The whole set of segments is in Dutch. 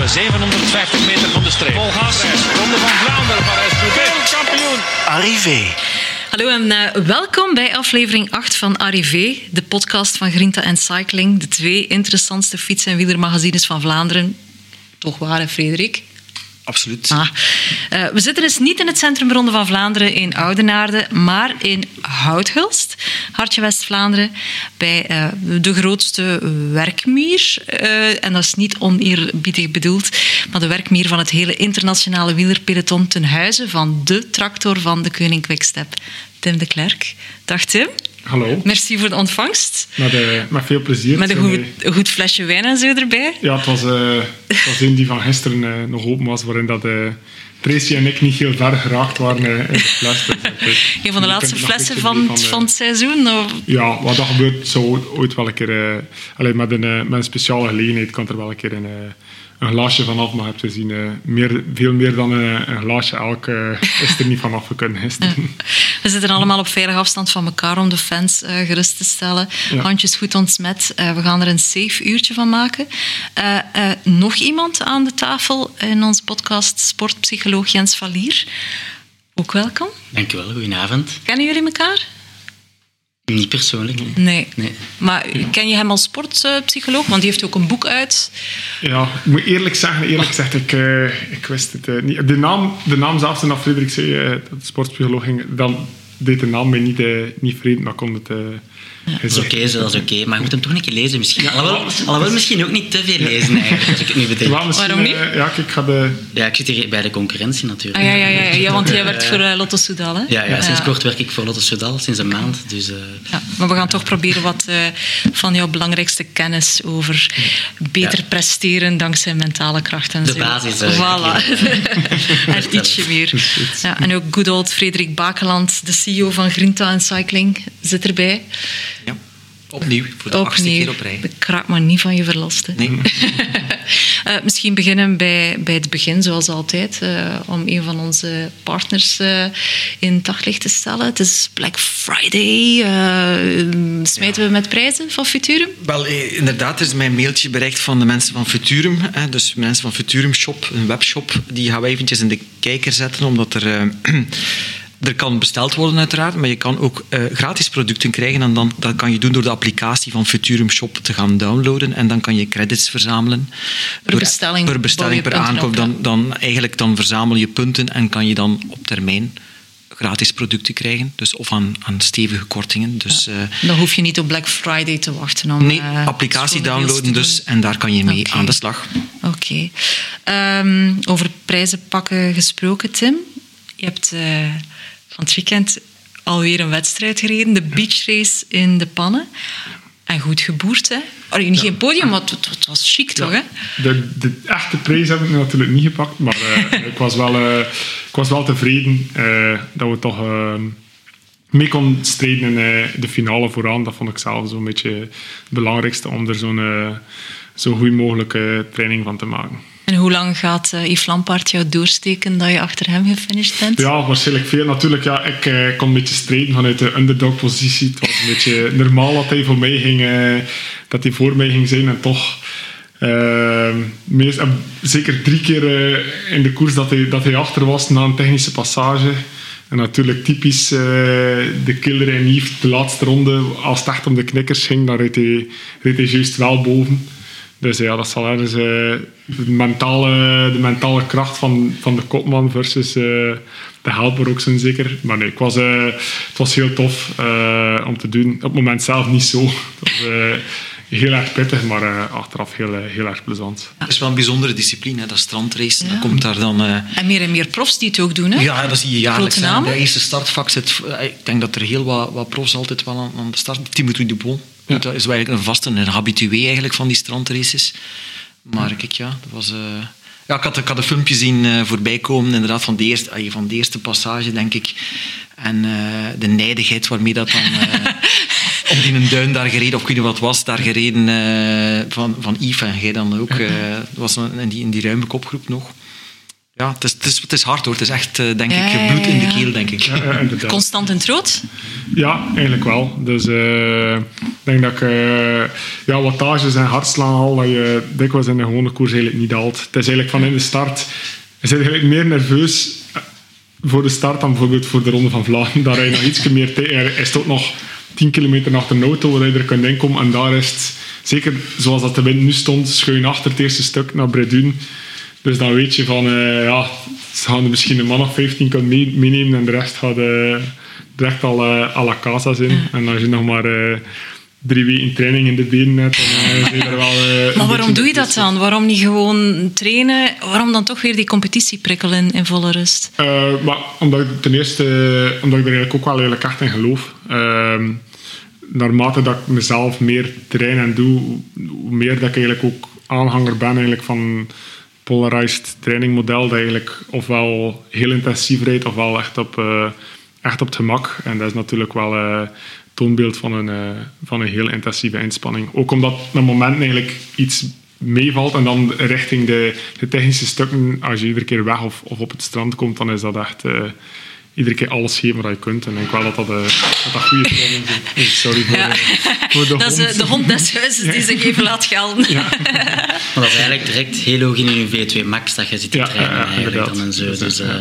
750 meter van de streep. Vol gas. Ronde van Vlaanderen, Parijs-Roubaix. Kampioen. Arrivé. Hallo en uh, welkom bij aflevering 8 van Arrivé, de podcast van Grinta en Cycling, de twee interessantste fiets- en wielermagazines van Vlaanderen. Toch waar, hè, Frederik? Absoluut. Ah. Uh, we zitten dus niet in het centrum Ronde van Vlaanderen in Oudenaarde, maar in Houthulst, hartje West-Vlaanderen, bij uh, de grootste werkmier. Uh, en dat is niet oneerbiedig bedoeld, maar de werkmier van het hele internationale wielerpeloton ten huize van de tractor van de Koning Quickstep, Tim de Klerk. Dag Tim. Hallo. Merci voor de ontvangst. Met, uh, met veel plezier. Met een goed, een goed, flesje wijn en zo erbij. Ja, het was, uh, het was een die van gisteren uh, nog open was, waarin dat, Tracy en ik niet heel ver geraakt waren in de fles. Dus, een van de laatste flessen van, van, van, het seizoen? Of? Ja, wat dat gebeurt, zou ooit wel een keer... Alleen met, een, met een speciale gelegenheid kan er wel een keer een een glaasje vanaf, maar hebt gezien, uh, meer, veel meer dan een, een glaasje elk uh, is er niet vanaf kunnen gisteren. We zitten allemaal op veilige afstand van elkaar om de fans uh, gerust te stellen. Ja. Handjes goed ontsmet. we gaan er een safe uurtje van maken. nog iemand aan de tafel in onze podcast, sportpsycholoog Jens Valier. Ook welkom. Dankjewel, goedenavond. Kennen jullie elkaar? Niet persoonlijk. Nee. nee. nee. Maar ken je hem als sportpsycholoog? Want die heeft ook een boek uit. Ja, ik moet eerlijk zeggen, eerlijk gezegd, ik, uh, ik wist het uh, niet. De naam, de naam zelfs, toen Frederik zei uh, dat de sportpsycholoog ging, dan deed de naam mij niet, niet vreemd, maar kon het... Ja. Dat is oké, okay, dat is oké. Okay. Maar je moet hem toch een keer lezen misschien. Alhoewel, alhoewel misschien ook niet te veel lezen eigenlijk, als ik het nu bedenk. Waarom niet? Uh, ja, ik ga de... Ja, ik zit hier bij de concurrentie natuurlijk. Ah, ja, ja, ja, ja, want jij werkt voor uh, Lotto Soudal, hè? Ja, ja, sinds kort werk ik voor Lotto Soudal, sinds een maand. Dus, uh... ja, maar we gaan toch proberen wat van jouw belangrijkste kennis over beter ja. presteren dankzij mentale kracht en de zo. basis. Voilà. en ietsje meer. Ja, en ook good old Frederik Bakeland, de CEO van Grinta Cycling, zit erbij. Opnieuw, voor de achtste keer op rij. Ik raak me niet van je verlosten. Nee. uh, misschien beginnen bij, bij het begin, zoals altijd, uh, om een van onze partners uh, in het daglicht te stellen. Het is Black Friday. smijten ja. we met prijzen van Futurum? Wel, inderdaad, er is mijn mailtje bereikt van de mensen van Futurum. Hè, dus mensen van Futurum Shop, een webshop. Die gaan wij eventjes in de kijker zetten, omdat er... Er kan besteld worden uiteraard, maar je kan ook uh, gratis producten krijgen. En dan, dat kan je doen door de applicatie van Futurum Shop te gaan downloaden. En dan kan je credits verzamelen. Per door, bestelling, per, bestelling, per aankoop. Dan, dan, eigenlijk dan verzamel je punten en kan je dan op termijn gratis producten krijgen. Dus, of aan, aan stevige kortingen. Dus, ja, dan hoef je niet op Black Friday te wachten om Nee, uh, applicatie downloaden dus. En daar kan je mee okay. aan de slag. Oké. Okay. Um, over prijzen pakken gesproken, Tim. Je hebt... Van het weekend alweer een wedstrijd gereden. De beachrace in de Pannen. En goed geboerd, hè? Allee, niet ja. geen podium, maar het, het was chic, ja. toch? Hè? De, de echte prijs heb ik natuurlijk niet gepakt, maar uh, ik, was wel, uh, ik was wel tevreden uh, dat we toch mee konden strijden in de finale vooraan. Dat vond ik zelf zo'n beetje het belangrijkste om er zo'n zo goed mogelijke training van te maken. En hoe lang gaat uh, Yves Lampaard jou doorsteken dat je achter hem gefinished bent? Ja, waarschijnlijk veel. Natuurlijk, ja, ik uh, kon een beetje strijden vanuit de underdog-positie. Het was een beetje normaal dat hij voor mij ging, uh, dat hij voor mij ging zijn. En toch, meest, zeker drie keer in de koers dat hij, dat hij achter was na een technische passage. En natuurlijk typisch de killer en Yves, de laatste ronde, als het echt om de knikkers ging, dan reed hij, reed hij juist wel boven. Dus ja, dat zal ergens uh, de, mentale, de mentale kracht van, van de kopman versus uh, de helper ook zijn zeker. Maar nee, ik was, uh, het was heel tof om te doen. Op het moment zelf niet zo. Het was heel erg pittig, maar achteraf heel, heel erg plezant. Het is wel een bijzondere discipline, hè, dat strandrace. Ja. Dan komt daar dan, en meer en meer profs die het ook doen, hè? Ja, dat zie je jaarlijks. De eerste startvak zit... Ik denk dat er heel wat, wat profs altijd wel aan, aan de start... Timothy Dupont ja. Dat is eigenlijk een vaste, een habitué eigenlijk van die strandraces. Maar kijk, ja, dat was... Uh... Ja, ik had, ik had een filmpje zien uh, voorbij komen, inderdaad, van de, eerste, van de eerste passage, denk ik. En uh, de nijdigheid waarmee dat dan... op die een duin daar gereden, of ik weet niet wat was, daar gereden van, van Yves en jij dan ook. dat was in die, in die ruime kopgroep nog. Ja, het is, het, is, het is hard hoor. Het is echt, eh, denk Ja, ik, bloed in de keel, denk ik. Ja, ja, inderdaad. Constant in het rood? Ja, eigenlijk wel. Dus eh, ik denk dat ik eh, ja, wattages en hartslaan al, dat je dikwijls in de gewone koers eigenlijk niet haalt. Het is eigenlijk van in de start, je bent eigenlijk meer nerveus voor de start dan bijvoorbeeld voor de Ronde van Vlaanderen. Daar rij je nog iets meer tegen. Er is toch nog 10 kilometer achter een auto waar je er kunt inkomen. En daar is het, zeker zoals dat de wind nu stond, schuin achter het eerste stuk naar Bredun. Dus dan weet je van, eh, ja, ze gaan er misschien een man of 15 kunnen mee- meenemen en de rest gaat eh, direct al eh, à la casa zijn. En als je nog maar drie weken training in de benen hebt, dan ben je er wel... een Maar waarom doe je dat dan? Waarom niet gewoon trainen? Waarom dan toch weer die competitieprikkel in, in volle rust? Maar omdat ik ten eerste omdat ik er eigenlijk ook wel eigenlijk echt in geloof. Ehm, naarmate dat ik mezelf meer train en doe, hoe meer dat ik eigenlijk ook aanhanger ben eigenlijk van polarized trainingmodel, dat eigenlijk ofwel heel intensief rijdt, ofwel echt op, eh, echt op het gemak. En dat is natuurlijk wel een toonbeeld van een, eh, van een heel intensieve inspanning. Ook omdat naar momenten eigenlijk iets meevalt en dan richting de, de technische stukken, als je iedere keer weg of, of op het strand komt, dan is dat echt iedere keer alles geven wat je kunt. En ik denk wel dat dat, eh, dat, dat goede training zijn. Sorry voor, Ja. voor de Dat is hond. eh, de hond des huizes die zich even laat gelden. Maar dat is eigenlijk direct heel hoog in je V2 Max dat je zit te Ja, trainen ja, ja, eigenlijk dan en zo. Dat is Dus, eh, ja.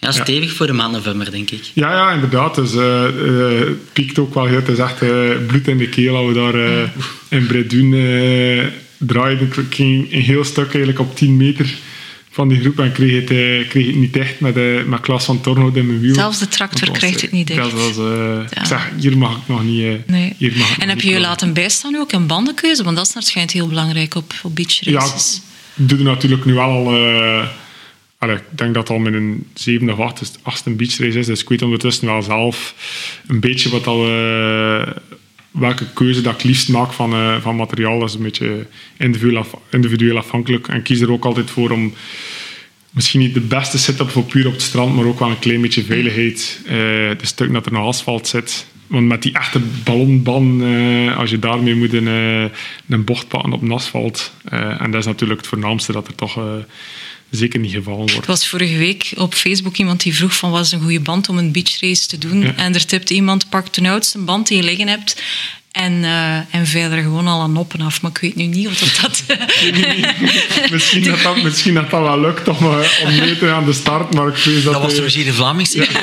ja, stevig voor de maand november, denk ik. Ja, ja, inderdaad. Dus eh, eh, het piekt ook wel heel. Het is echt eh, bloed in de keel als we daar eh, in Bredun draaiden. Ik ging een heel stuk eigenlijk op 10 meter van die groep en kreeg het, eh, kreeg het niet dicht met, eh met Klaas van Tornhout in mijn wiel. Zelfs de tractor was, krijgt eh, het niet dicht. Dat was, eh, Ja. Ik zeg, hier mag ik nog niet... eh, Nee. Hier mag ik En heb je je laten bijstaan ook in bandenkeuze? Want dat is waarschijnlijk heel belangrijk op, op beach Ja, races. ik doe er natuurlijk nu wel al... eh, allee, ik denk dat het al met een zevende of achtste, achtste beachrace is. Dus ik weet ondertussen wel zelf een beetje wat al... welke keuze dat ik liefst maak van, eh, van materiaal. Dat is een beetje individueel, af- individueel afhankelijk. En kies er ook altijd voor om misschien niet de beste setup voor puur op het strand, maar ook wel een klein beetje veiligheid. eh de stuk dat er nog asfalt zit. Want met die echte ballonban, eh, als je daarmee moet een, eh, een bocht pakken op een asfalt. en dat is natuurlijk het voornaamste dat er toch zeker niet gevallen Er wordt. was vorige week op Facebook iemand die vroeg van wat is een goede band om een beachrace te doen. Ja. En er tipt iemand, pak de oudste band die je liggen hebt en, eh en verder gewoon al aan noppen af. Maar ik weet nu niet of dat... dat misschien, dat dat, misschien dat dat wel lukt om, eh, om mee te gaan aan de start, maar ik vrees dat... Dat was eh, de Roger de Vlaming zeker?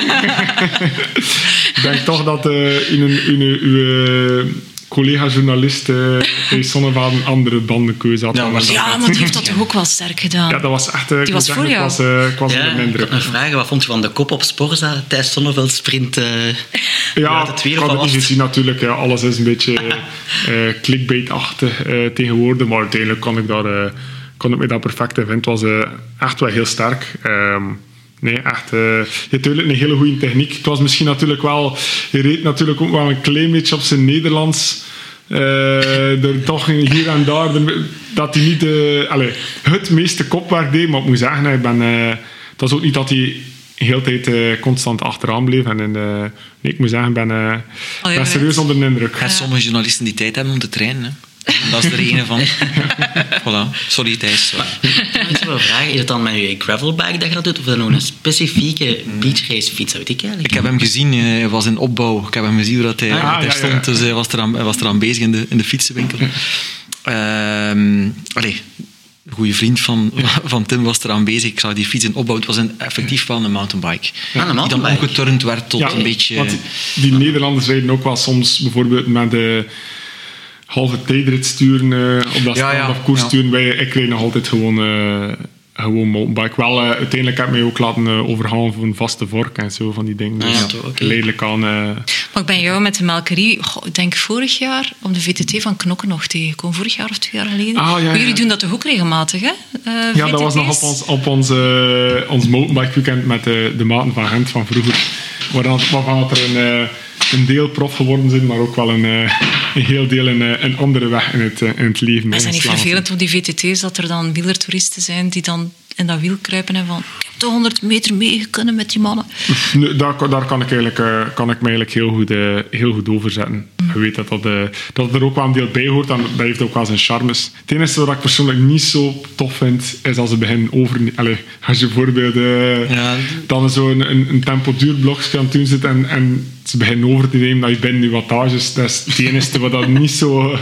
Ik denk toch dat eh in een, in een, uw eh, collega-journalist uh, Zonneveld een andere bandenkeuze had. Ja, maar- dat- ja, maar die heeft dat toch ook wel sterk gedaan. Ja, dat was echt... eh, ik Die moet was voor ik was, eh, ik was Ja, onder ik vraag. Wat vond je van de kop op Sporza tijdens Zonneveld sprint? eh, Ja, het ik had het niet gezien natuurlijk. Ja, alles is een beetje eh clickbait-achtig eh, tegenwoordig. Maar uiteindelijk kon ik, daar, eh, kon ik me daar perfect in vinden. Het was eh, echt wel heel sterk. Ehm, nee, echt... eh, je hebt natuurlijk een hele goede techniek. Het was misschien natuurlijk wel... Je reed natuurlijk ook wel een klein beetje op zijn Nederlands... eh, er toch hier en daar... dat hij niet de, allez, het meeste kopwerk deed. Maar ik moet zeggen, ik ben... eh, het was ook niet dat hij de hele tijd eh, constant achteraan bleef. En in de, nee, ik moet zeggen, ik ben, eh, Oh, ben serieus onder de indruk. Er sommige journalisten die tijd hebben om te trainen. Hè. Dat is er ene van. voilà. Sorry Thijs. sorry. Ik zou wel vragen, is het dan met je gravelbike dat je dat doet? Of is dat nog een specifieke beachrace fiets? Weet ik eigenlijk Ik heb hem gezien, eh, hij was in opbouw. Ik heb hem gezien hoe dat hij, Ah, ja, ja, stond. ja. Dus hij was eraan, hij was eraan bezig in de, in de fietsenwinkel. Ehm allee, een goede vriend van, van Tim was eraan bezig. Ik zag die fiets in opbouw. Het was een, effectief wel een mountainbike. een Die dan mountainbike. omgeturnd werd tot Ja, een beetje... want die, die Nederlanders rijden ook wel soms bijvoorbeeld met de halve tijdrit sturen eh, op dat Ja, ja, koers ja. sturen. Wij, ik rijd nog altijd gewoon, eh gewoon mountainbike. Wel, eh, uiteindelijk heb ik mij ook laten overhalen voor een vaste vork en zo van die dingen. Ja, Dus oké. Geleidelijk aan... eh, Maar ik ben jou met de melkerie, goh, ik denk vorig jaar, op de VTT van Knokken nog tegengekomen. Vorig jaar of twee jaar geleden. Ah, ja, Maar ja. jullie doen dat toch ook regelmatig, hè? Eh, Ja, dat was nog op ons, op ons, ons mountainbike weekend met de, de maten van Gent van vroeger. Waarvan, waarvan er een, eh, een deel prof geworden zijn, maar ook wel een, eh, een heel deel een, eh, een andere weg in het, eh, in het leven. Maar is dat niet vervelend op die VTT's dat er dan wielertoeristen zijn die dan in dat wiel kruipen en van ik heb de 100 meter mee kunnen met die mannen. Nee, daar, kan- daar kan, ik eigenlijk, eh, kan ik me eigenlijk heel goed, heel goed over zetten. Mm. je weet dat dat, dat er ook wel een deel bij hoort. En dat heeft ook wel zijn charmes. Het enige wat ik persoonlijk niet zo tof vind, is als ze beginnen over... Allez, als je bijvoorbeeld Ja. dan zo'n een, een tempo duur blokje aan het doen zit en, en ze beginnen over te nemen dat je binnen je wattages. Dat is het enige wat dat niet zo...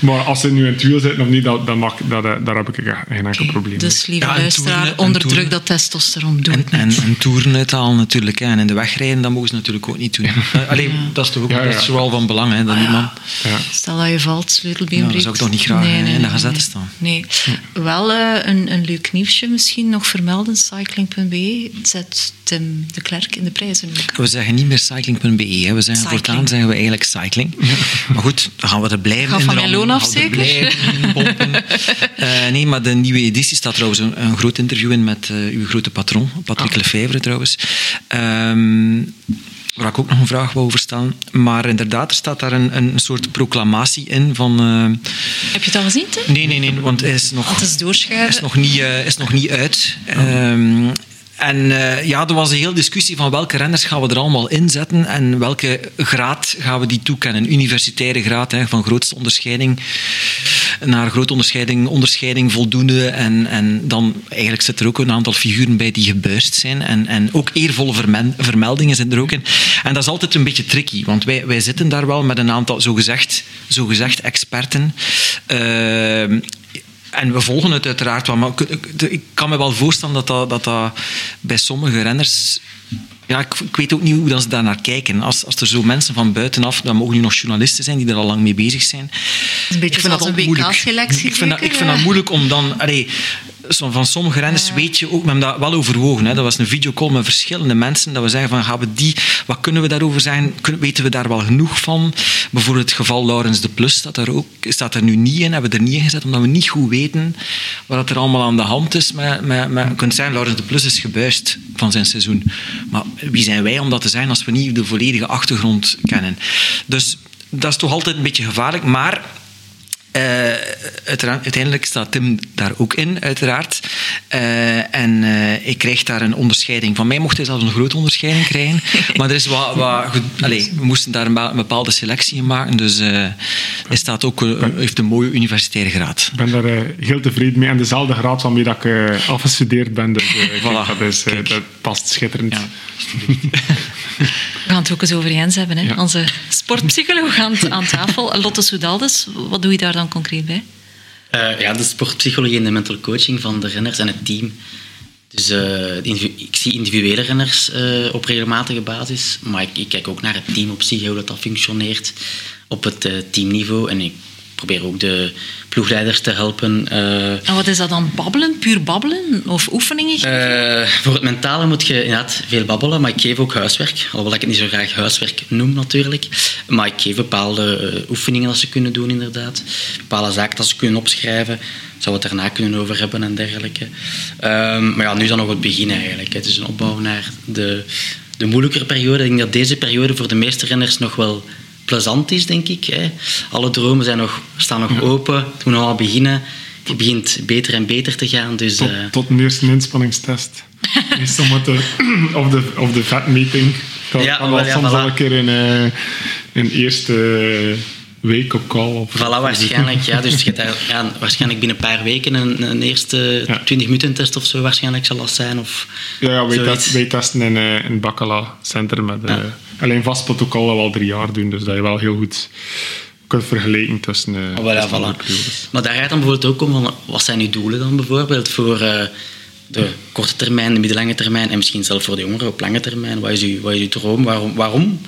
Maar als ze nu in het wiel zitten of niet, dat, dat mag, dat, daar heb ik geen enkel probleem mee. Dus lieve Ja, luisteraar, onderdruk toeren. dat testosteron. Doe En, het en, niet. en toeren uithalen natuurlijk. Hè. En in de weg rijden, dat mogen ze natuurlijk ook niet doen. Eh, Allee, dat is toch ook Ja, ja. dat is wel van belang, hè, dat iemand... Ja. Stel dat je valt, sleutelbeen Ja, dat breekt. zou ik toch niet graag, hè, in de gazette staan. Nee. Wel eh, een, een leuk nieuwsje misschien nog vermelden. Cycling.be zet Tim de Klerk in de prijzen. We zeggen niet meer cycling.be. hè. We zeggen Cycling. voortaan zeggen we eigenlijk cycling. Maar goed, dan gaan we er blijven Gaat in van mijn loon af, gaan er zeker? Eh, nee, maar de nieuwe editie staat trouwens een, een groot interview in met eh, uw grote patron, Patrick Ah. Lefevre trouwens. Ehm, waar ik ook nog een vraag wou over stellen. Maar inderdaad, er staat daar een, een soort proclamatie in van... eh, Heb je het al gezien, Tim? nee, nee, nee, want hij is nog... Het is. Is nog niet, is nog niet uit. Ehm, en eh, ja, er was een hele discussie van welke renners gaan we er allemaal inzetten en welke graad gaan we die toekennen. Universitaire graad, hè, van grootste onderscheiding naar grote onderscheiding, onderscheiding voldoende. En, en dan eigenlijk zit er ook een aantal figuren bij die gebuist zijn. En, en ook eervolle vermeldingen zijn er ook in. En dat is altijd een beetje tricky, want wij, wij zitten daar wel met een aantal zogezegd, zogezegd experten. Ehm, en we volgen het uiteraard wel, maar ik- kan me wel voorstellen dat dat, dat, dat bij sommige renners... Ja, ik, ik weet ook niet hoe dat ze daar naar kijken. Als, als er zo mensen van buitenaf, dat mogen nu nog journalisten zijn die er al lang mee bezig zijn. een beetje Ik vind dat een. WK-selectie Ik vind, dat, ik vind dat ja. moeilijk om dan... Allee, van sommige renners weet je ook, we hebben dat wel overwogen. Hè. Dat was een videocall met verschillende mensen. Dat we zeggen van, gaan we die, wat kunnen we daarover? Kunnen, weten we daar wel genoeg van? Bijvoorbeeld het geval Laurens de Plus staat er, ook, staat er nu niet in. Hebben we er niet in gezet, omdat we niet goed weten wat er allemaal aan de hand is. Met, met, met, je kunt zeggen, Laurens de Plus is gebuist van zijn seizoen. Maar wie zijn wij om dat te zeggen als we niet de volledige achtergrond kennen? Dus dat is toch altijd een beetje gevaarlijk. Maar eh, uiteindelijk staat Tim daar ook in, uiteraard. Eh, en eh, ik krijg daar een onderscheiding. Van mij mocht hij zelfs een grote onderscheiding krijgen. maar er is wat, wat allee, we moesten daar een, bepaalde selectie in maken. Dus eh, hij staat ook, heeft een mooie universitaire graad. Ik ben daar eh, heel tevreden mee. En dezelfde graad waarmee dat ik afgestudeerd ben. Dus Voilà. kijk, dat, is, eh, dat past schitterend. Ja. We gaan het ook eens over Jens hebben. Hè? Ja. Onze sportpsycholoog aan, aan tafel, Lotte Soudaldes. Wat doe je daar dan concreet bij? Eh, ja, de sportpsychologie en de mental coaching van de renners en het team. Dus eh, ik zie individuele renners eh, op regelmatige basis, maar ik, ik kijk ook naar het team op zich, hoe dat, dat functioneert op het eh, teamniveau. En ik probeer ook de ploegleiders te helpen. eh, En wat is dat dan? Babbelen? Puur babbelen? Of oefeningen? eh, voor het mentale moet je inderdaad veel babbelen, maar ik geef ook huiswerk. Alhoewel ik het niet zo graag huiswerk noem natuurlijk. Maar ik geef bepaalde eh, oefeningen dat ze kunnen doen inderdaad. Bepaalde zaken dat ze kunnen opschrijven. Zou we het daarna kunnen over hebben en dergelijke. Ehm, maar ja, nu is dat nog het begin eigenlijk. Het is een opbouw naar de, de moeilijkere periode. Ik denk dat deze periode voor de meeste renners nog wel plezant is, denk ik. Hè. Alle dromen zijn nog, staan nog open. Het moet nog al beginnen. Het begint beter en beter te gaan. Dus, Tot, eh, tot een eerste inspanningstest. Of de, of de vetmeting. Ja, kan wel, wel ja, soms voilà. wel een keer in eh, een eerste week op call. Of, Voilà, waarschijnlijk. Ja, dus je daar, ja, waarschijnlijk binnen een paar weken een, een eerste Ja. 20 minuten test of zo waarschijnlijk zal dat zijn. Of Ja, ja wij, zoiets. test, wij testen in, eh in Bakkala Center. Met, eh. Alleen vast protocol dat we al drie jaar doen. Dus dat je wel heel goed kunt vergelijken tussen, Oh, voilà. periodes. Maar daar gaat dan bijvoorbeeld ook om van wat zijn uw doelen dan bijvoorbeeld voor de korte termijn, de middellange termijn en misschien zelfs voor de jongeren op lange termijn. Wat is uw, wat is uw droom? Waarom? waarom?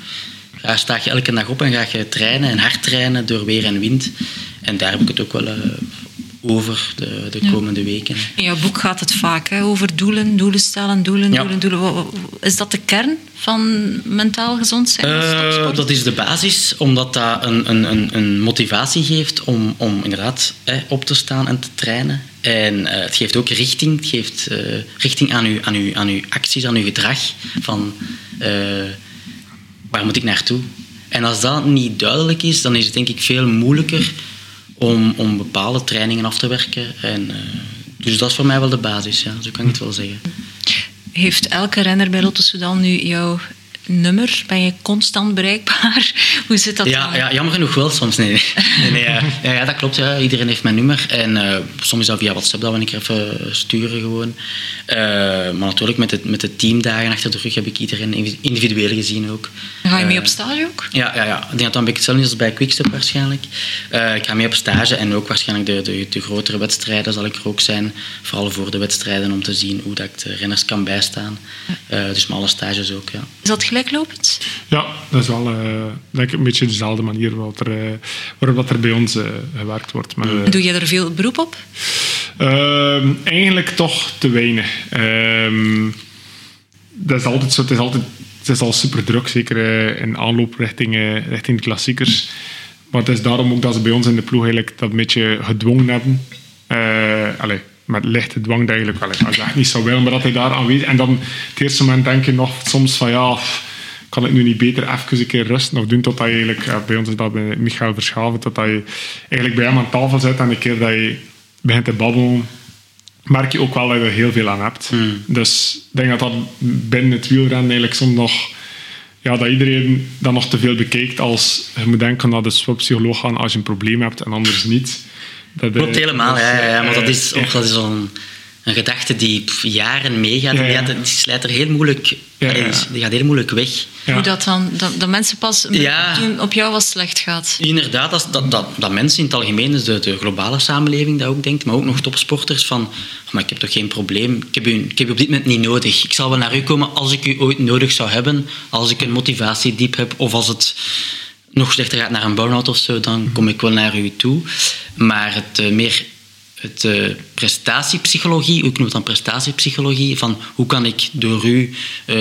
Ga, sta je elke dag op en ga je trainen en hard trainen door weer en wind. En daar heb ik het ook wel eh, over de, de komende weken. In jouw boek gaat het vaak hè, over doelen, doelen stellen, doelen, Ja. doelen, doelen. Is dat de kern van mentaal gezond zijn? Eh, dat is de basis, omdat dat een, een, een, een motivatie geeft om, om inderdaad hè, op te staan en te trainen. En eh, het geeft ook richting, het geeft richting aan uw, aan, uw, aan uw acties, aan uw gedrag. Van waar moet ik naartoe? En als dat niet duidelijk is, dan is het denk ik veel moeilijker om, om bepaalde trainingen af te werken. En, eh, dus dat is voor mij wel de basis, ja, zo kan ik het wel zeggen. Heeft elke renner bij Soudal nu jouw nummer? Ben je constant bereikbaar? Hoe zit dat ja, dan? ja, jammer genoeg wel soms. Nee, nee, nee, ja, ja, ja, dat klopt. Ja. Iedereen heeft mijn nummer. En uh, soms is dat via WhatsApp dat we een keer even sturen gewoon. Uh, maar natuurlijk met de, met de teamdagen achter de rug heb ik iedereen individueel gezien ook. Ga je mee uh, op stage ook? Ja, ja, ja. ik denk dat dat een beetje hetzelfde is als bij Quickstep waarschijnlijk. ik ga mee op stage en ook waarschijnlijk de, de, de, grotere wedstrijden zal ik er ook zijn. Vooral voor de wedstrijden om te zien hoe dat ik de renners kan bijstaan. dus met alle stages ook, ja. Is dat gelijklopend? Ja, dat is wel uh, denk ik een beetje dezelfde manier waarop er, uh, waarop er bij ons uh, gewerkt wordt. Maar, Doe je er veel beroep op? Ehm, eigenlijk toch te weinig. Ehm, dat is altijd zo. Het is, altijd, het is al super druk, zeker in aanloop richting, richting de klassiekers. Maar het is daarom ook dat ze bij ons in de ploeg eigenlijk dat een beetje gedwongen hebben. Allee, met lichte dwang eigenlijk wel. Als je echt niet zou willen, maar dat hij daar aanwezig En dan het eerste moment denk je nog soms van ja, kan ik nu niet beter even een keer rusten of doen tot dat je eigenlijk, bij ons is dat bij Michael Verschaven, tot dat je eigenlijk bij hem aan tafel zit en een keer dat je begint te babbelen, merk je ook wel dat je er heel veel aan hebt. Hmm. Dus ik denk dat dat binnen het wielrennen eigenlijk soms nog ja, dat iedereen dat nog te veel bekijkt als je moet denken naar de psycholoog gaan als je een probleem hebt en anders niet. Dat, Klopt helemaal, ja, ja, ja, maar dat is, ook, dat is een, een gedachte die jaren meegaat. Ja, ja. Die, die slijt er heel moeilijk, Ja, allee, ja. die gaat heel moeilijk weg. Hoe dat dan, dat, dat mensen pas doen op jou wat slecht gaat. Inderdaad, dat, dat, dat, dat mensen in het algemeen, dus de, de globale samenleving, dat ook denkt, maar ook nog topsporters, van "Oh, maar ik heb toch geen probleem, ik heb, u, ik heb u op dit moment niet nodig. Ik zal wel naar u komen als ik u ooit nodig zou hebben, als ik een motivatiediep heb, of als het nog slechter gaat naar een burn-out of zo, dan kom ik wel naar u toe. Maar het eh, meer het eh, prestatiepsychologie, ik noem het dan prestatiepsychologie, van hoe kan ik door u, eh,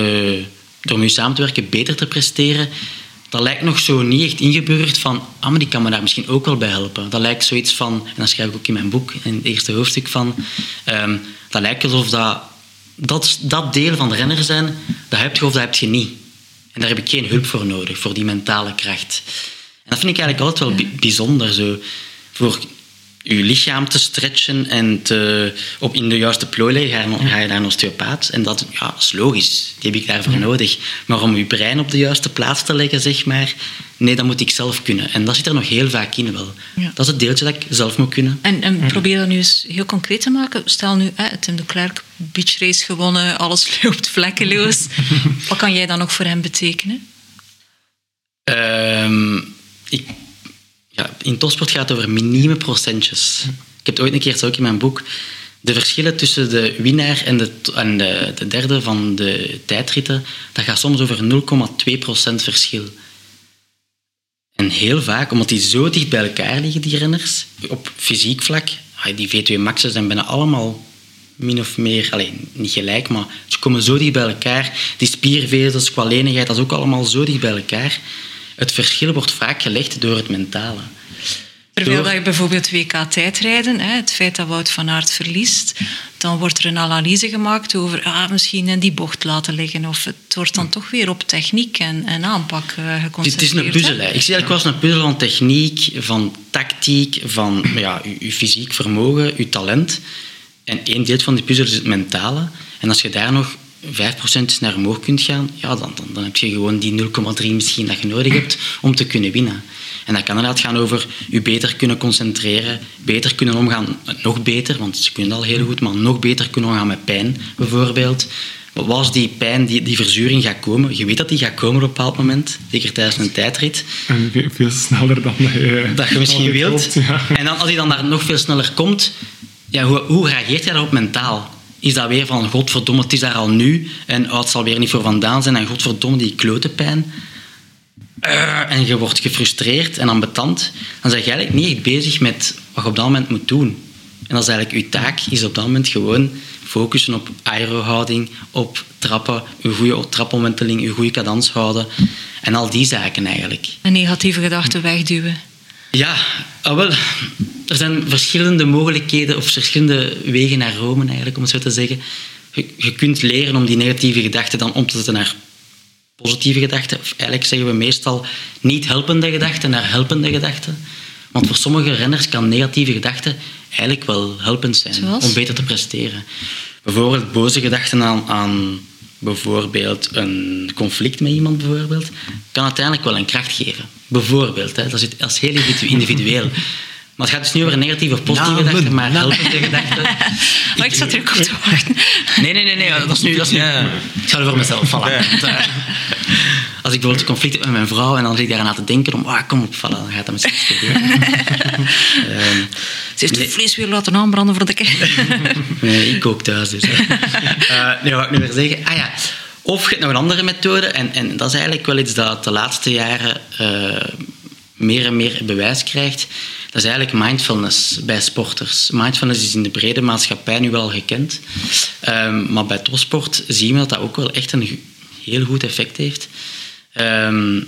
door met u samen te werken, beter te presteren, dat lijkt nog zo niet echt ingeburgerd van, ah, maar die kan me daar misschien ook wel bij helpen. Dat lijkt zoiets van, en dat schrijf ik ook in mijn boek, in het eerste hoofdstuk van, ehm, dat lijkt alsof dat, dat, dat deel van de renner zijn, dat heb je of dat heb je niet. En daar heb ik geen hulp voor nodig, voor die mentale kracht. En dat vind ik eigenlijk altijd wel bi- bijzonder, zo. Voor je lichaam te stretchen en te, op in de juiste plooi leggen, ga je, ga je naar een osteopaat. En dat, ja, dat is logisch, die heb ik daarvoor nodig. Maar om je brein op de juiste plaats te leggen, zeg maar, nee, dat moet ik zelf kunnen. En dat zit er nog heel vaak in wel. Ja. Dat is het deeltje dat ik zelf moet kunnen. En, en probeer dat nu eens heel concreet te maken. Stel nu, hè, Tim de Klerk, beachrace gewonnen, alles loopt vlekkeloos. Wat kan jij dan nog voor hem betekenen? Ehm, ik, ja, in topsport gaat het over minieme procentjes. Ik heb het ooit een keer, het ook in mijn boek, de verschillen tussen de winnaar en de, en de, de derde van de tijdritten, dat gaat soms over 0,2% verschil. En heel vaak, omdat die zo dicht bij elkaar liggen, die renners, op fysiek vlak, ah, die V2 Max'en zijn bijna allemaal min of meer, alleen niet gelijk, maar ze komen zo dicht bij elkaar. Die spiervezels, qua lenigheid, dat is ook allemaal zo dicht bij elkaar. Het verschil wordt vaak gelegd door het mentale. Terwijl dat je bijvoorbeeld WK tijdrijden, het feit dat Wout van Aert verliest, dan wordt er een analyse gemaakt over ah, misschien in die bocht laten liggen. Of het wordt dan toch weer op techniek en, en aanpak eh Het is- geconcentreerd. Het is een puzzel. hè. Ik zie eigenlijk wel eens een puzzel van techniek, van tactiek, van ja, uw, uw fysiek vermogen, uw talent. En één deel van die puzzel is het mentale. En als je daar nog 5% naar omhoog kunt gaan, ja, dan, dan, dan heb je gewoon die 0,3 misschien dat je nodig hebt om te kunnen winnen. En dat kan inderdaad gaan over je beter kunnen concentreren, beter kunnen omgaan, nog beter, want ze kunnen al heel goed, maar nog beter kunnen omgaan met pijn, bijvoorbeeld. Als die pijn, die, die verzuring gaat komen? Je weet dat die gaat komen op een bepaald moment, zeker tijdens een tijdrit. En veel, sneller dan je, Dat je misschien wilt. ja. En dan, als die dan daar nog veel sneller komt, ja, hoe, hoe reageert jij daarop mentaal? Is dat weer van, godverdomme, het is daar al nu en oh, het zal weer niet voor vandaan zijn en godverdomme, die klote pijn. Eh, en je wordt gefrustreerd en ambetant, dan ben je eigenlijk niet echt bezig met wat je op dat moment moet doen. En dat is eigenlijk je taak, is op dat moment gewoon focussen op aerohouding, op trappen, je goede trapomwenteling, je goede cadans houden en al die zaken eigenlijk. En negatieve gedachten wegduwen. Ja, ah, wel, er zijn verschillende mogelijkheden of verschillende wegen naar Rome, eigenlijk, om het zo te zeggen. Je, je kunt leren om die negatieve gedachten dan om te zetten naar positieve gedachten. Of eigenlijk zeggen we meestal niet helpende gedachten naar helpende gedachten. Want voor sommige renners kan negatieve gedachten eigenlijk wel helpend zijn Zoals? om beter te presteren. Bijvoorbeeld boze gedachten aan, aan bijvoorbeeld een conflict met iemand, bijvoorbeeld, kan uiteindelijk wel een kracht geven. Bijvoorbeeld, hè. Dat, is, dat is heel individueel. Maar het gaat dus niet over negatieve of positieve Namen, gedachten, maar helpende gedachten. Maar ik zat hier ook op te wachten. Nee, nee, nee, nee, dat is nu... Dat is nu Ja. Ik ga er voor mezelf vallen. Als ik bijvoorbeeld een conflict heb met mijn vrouw en dan zit ik daarna te denken om, ah, kom op, dan gaat dat misschien iets gebeuren. Ehm, Ze heeft Nee. het vlees weer laten aanbranden voor de kei. Nee, ik kook thuis dus. nee, wat ik nu weer zeggen? Ah ja, of je hebt nog een andere methode, en, en dat is eigenlijk wel iets dat de laatste jaren eh, meer en meer bewijs krijgt. Dat is eigenlijk mindfulness bij sporters. Mindfulness is in de brede maatschappij nu wel gekend. Ehm, maar bij topsport zien we dat dat ook wel echt een heel goed effect heeft. Ehm,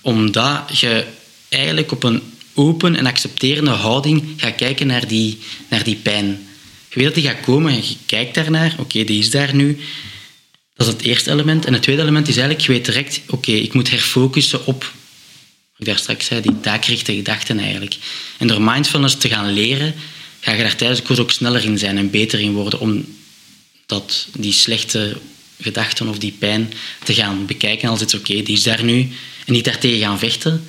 omdat je eigenlijk op een open en accepterende houding gaat kijken naar die, naar die pijn. Je weet dat die gaat komen en je kijkt daarnaar. Oké, die is daar nu. Dat is het eerste element. En het tweede element is eigenlijk, je weet direct, oké, ik moet herfocussen op, wat ik daar straks zei, die taakgerichte gedachten eigenlijk. En door mindfulness te gaan leren, ga je daar tijdens de koers ook sneller in zijn en beter in worden om dat, die slechte gedachten of die pijn te gaan bekijken als iets, oké, die is daar nu. En niet daartegen gaan vechten.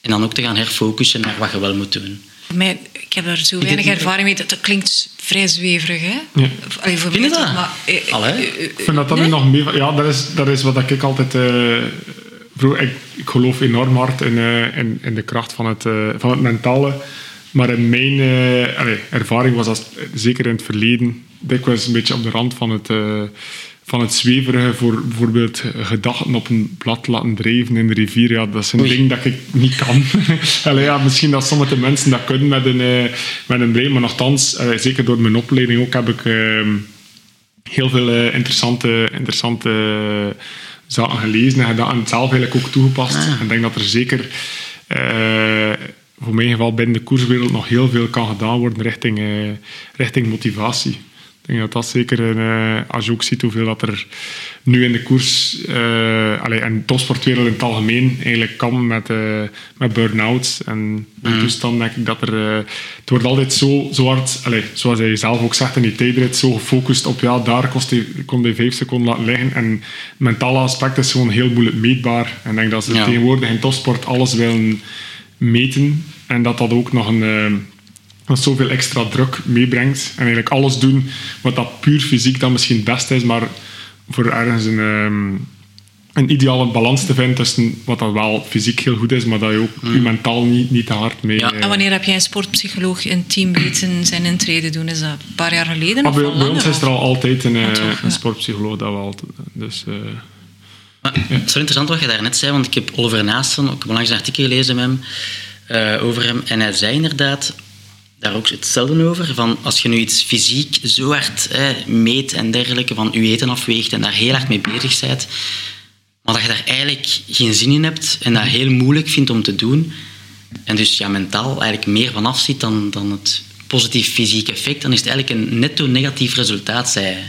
En dan ook te gaan herfocussen naar wat je wel moet doen. Mij, ik heb er zo weinig ervaring mee. Dat, dat klinkt vrij zweverig, hè? Ja. Allee, voor Vind je dat? Maar, eh, Allee. eh, eh, Ik vind dat dat nu nog mee... Ja, dat is, dat is wat ik altijd... eh, bro, ik, ik geloof enorm hard in, in, in de kracht van het, eh, van het mentale. Maar in mijn eh, allee, ervaring was dat, zeker in het verleden, dikwijls een beetje op de rand van het, eh, van het zweverige. Voor bijvoorbeeld gedachten op een blad laten drijven in de rivier. Ja, dat is een Oei. ding dat ik niet kan. allee, ja, misschien dat sommige mensen dat kunnen met een, eh, met een brein. Maar nogthans, allee, zeker door mijn opleiding ook, heb ik... ehm, heel veel eh, interessante, interessante eh, zaken gelezen en gedaan en zelf eigenlijk ook toegepast. En ik denk dat er zeker, eh, voor mijn geval binnen de koerswereld, nog heel veel kan gedaan worden richting, eh, richting motivatie. Ik denk dat dat zeker, een, eh, als je ook ziet hoeveel dat er nu in de koers, eh allee, en topsportwereld in het algemeen, eigenlijk kan met, eh, met burn-outs en de toestand, denk ik dat er... het wordt altijd zo, zo hard, allee, zoals hij zelf ook zegt in die tijdrit, zo gefocust op, ja, daar kost kon hij vijf seconden laten liggen. En het mentale aspect is gewoon heel moeilijk meetbaar. En ik denk dat ze Ja. tegenwoordig in topsport alles willen meten. En dat dat ook nog een... eh, dat zoveel extra druk meebrengt. En eigenlijk alles doen wat dat puur fysiek dan misschien het beste is, maar voor ergens een, ehm, een ideale balans te vinden tussen wat dat wel fysiek heel goed is, maar dat je ook je mentaal niet, niet te hard mee... Ja. eh, En wanneer heb jij een sportpsycholoog in team weten zijn intrede doen? Is dat een paar jaar geleden of bij, bij ons is er al altijd een, eh, Ja, toch, ja. een sportpsycholoog. Dat we altijd, dus, eh, Maar het is wel interessant wat je daarnet zei, want ik heb Oliver Naasten, ook een artikel gelezen met hem, eh, over hem. En hij zei inderdaad daar ook hetzelfde over, van als je nu iets fysiek zo hard eh, meet en dergelijke, van je eten afweegt en daar heel hard mee bezig bent, maar dat je daar eigenlijk geen zin in hebt en dat heel moeilijk vindt om te doen, en dus ja, mentaal eigenlijk meer van afziet dan, dan het positief fysiek effect, dan is het eigenlijk een netto negatief resultaat, zei hij.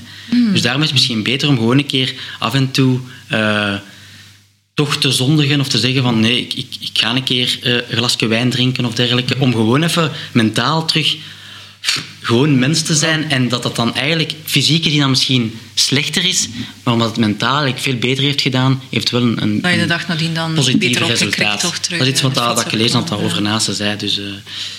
Dus daarom is het misschien beter om gewoon een keer af en toe eh, toch te zondigen of te zeggen van nee, ik, ik, ik ga een keer eh, een glasje wijn drinken of dergelijke, om gewoon even mentaal terug gewoon mens te zijn en dat dat dan eigenlijk fysiek gezien dan misschien slechter is, maar omdat het mentaal veel beter heeft gedaan, heeft wel een, een Dat je de dag nadien dan positief beter resultaat. toch terug. dat is iets eh, wat, dat, ik gelezen had, dat over. Naasten zei. Dus, eh,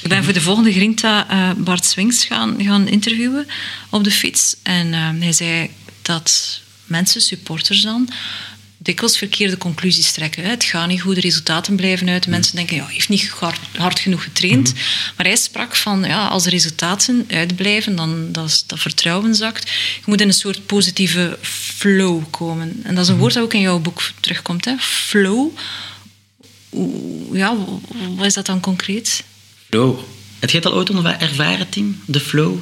Ik ben voor de volgende Grinta Bart Swings gaan, gaan interviewen op de fiets. En eh, hij zei dat mensen, supporters dan, dikwijls verkeerde conclusies trekken. Hè. Het gaat niet goed, de resultaten blijven uit. Mensen denken, ja, hij heeft niet hard, hard genoeg getraind. Maar hij sprak van, ja, als de resultaten uitblijven, dan dat, is- dat vertrouwen zakt. Je moet in een soort positieve flow komen. En dat is een woord dat ook in jouw boek terugkomt, hè. Flow. Ja, wat is dat dan concreet? flow. Heb je het al ooit ervaren, Tim? De flow?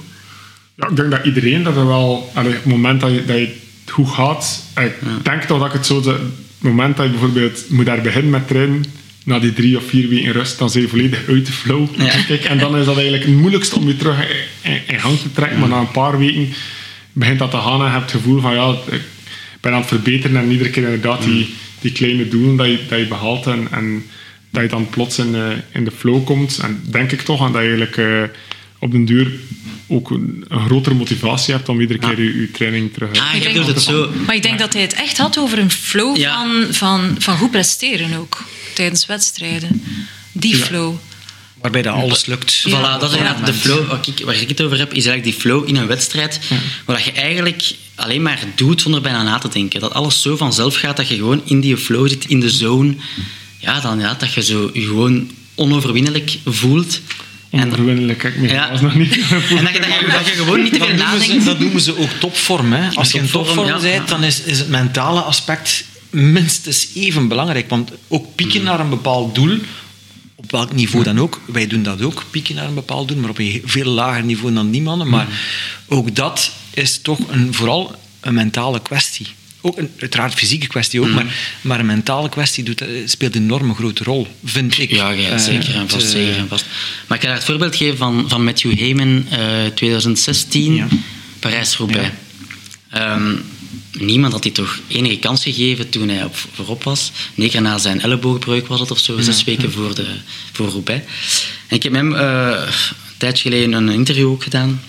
Ja, ik denk dat iedereen dat er wel... op het moment dat je, dat je goed gaat... Ik denk toch dat ik het zo... het moment dat je bijvoorbeeld moet daar beginnen met trainen... Na die drie of vier weken rust, dan ben je volledig uit de flow. Ja. En dan is dat eigenlijk het moeilijkste om je terug in, gang te trekken. Maar na een paar weken begint dat te gaan en je hebt het gevoel van... Ja, ik ben aan het verbeteren en iedere keer inderdaad die, die kleine doelen dat je, dat je behaalt. En, en dat je dan plots in, eh, in de flow komt. En denk ik toch aan dat je eigenlijk... op den duur ook een, een grotere motivatie hebt om iedere keer je, je training terug Ah, je denk- het zo. Maar ik denk dat hij het echt had over een flow Ja. van, van, van goed presteren ook. Tijdens wedstrijden. Die flow. Waarbij dat alles lukt. Voilà, dat is inderdaad de flow. Waar ik, waar ik het over heb, is eigenlijk die flow in een wedstrijd. Waar je eigenlijk alleen maar doet zonder bijna na te denken. Dat alles zo vanzelf gaat dat je gewoon in die flow zit, in de zone. Ja, dan ja, dat je zo je gewoon onoverwinnelijk voelt. En, Onverwinnelijk, kijk, nee, Ja. was nog niet. en dat, je, dat, je, dat je gewoon niet te veel Dat noemen, ze, nadenkt. dat noemen ze ook topvorm. Hè. Als je in Topvorm, ja. bent, dan is, is het mentale aspect minstens even belangrijk. Want ook pieken Mm. naar een bepaald doel, op welk niveau dan ook, wij doen dat ook, pieken naar een bepaald doel, maar op een veel lager niveau dan die mannen. Maar Mm. ook dat is toch een, vooral een mentale kwestie. Ook een, uiteraard een fysieke kwestie Mm. ook, maar, maar een mentale kwestie doet, eh, speelt een enorme grote rol, vind ik. Ja, ja, Eh, zeker en vast, het, zeker eh, en vast. Maar ik ga daar het voorbeeld geven van, van Matthew Heyman, eh 2016, Ja. Parijs-Roubaix. Ehm, niemand had hij toch enige kans gegeven toen hij op, voorop was. Negen na zijn elleboogbreuk was het of zo, zes weken voor, de, voor Roubaix. En ik heb hem eh, een tijdje geleden een interview ook gedaan.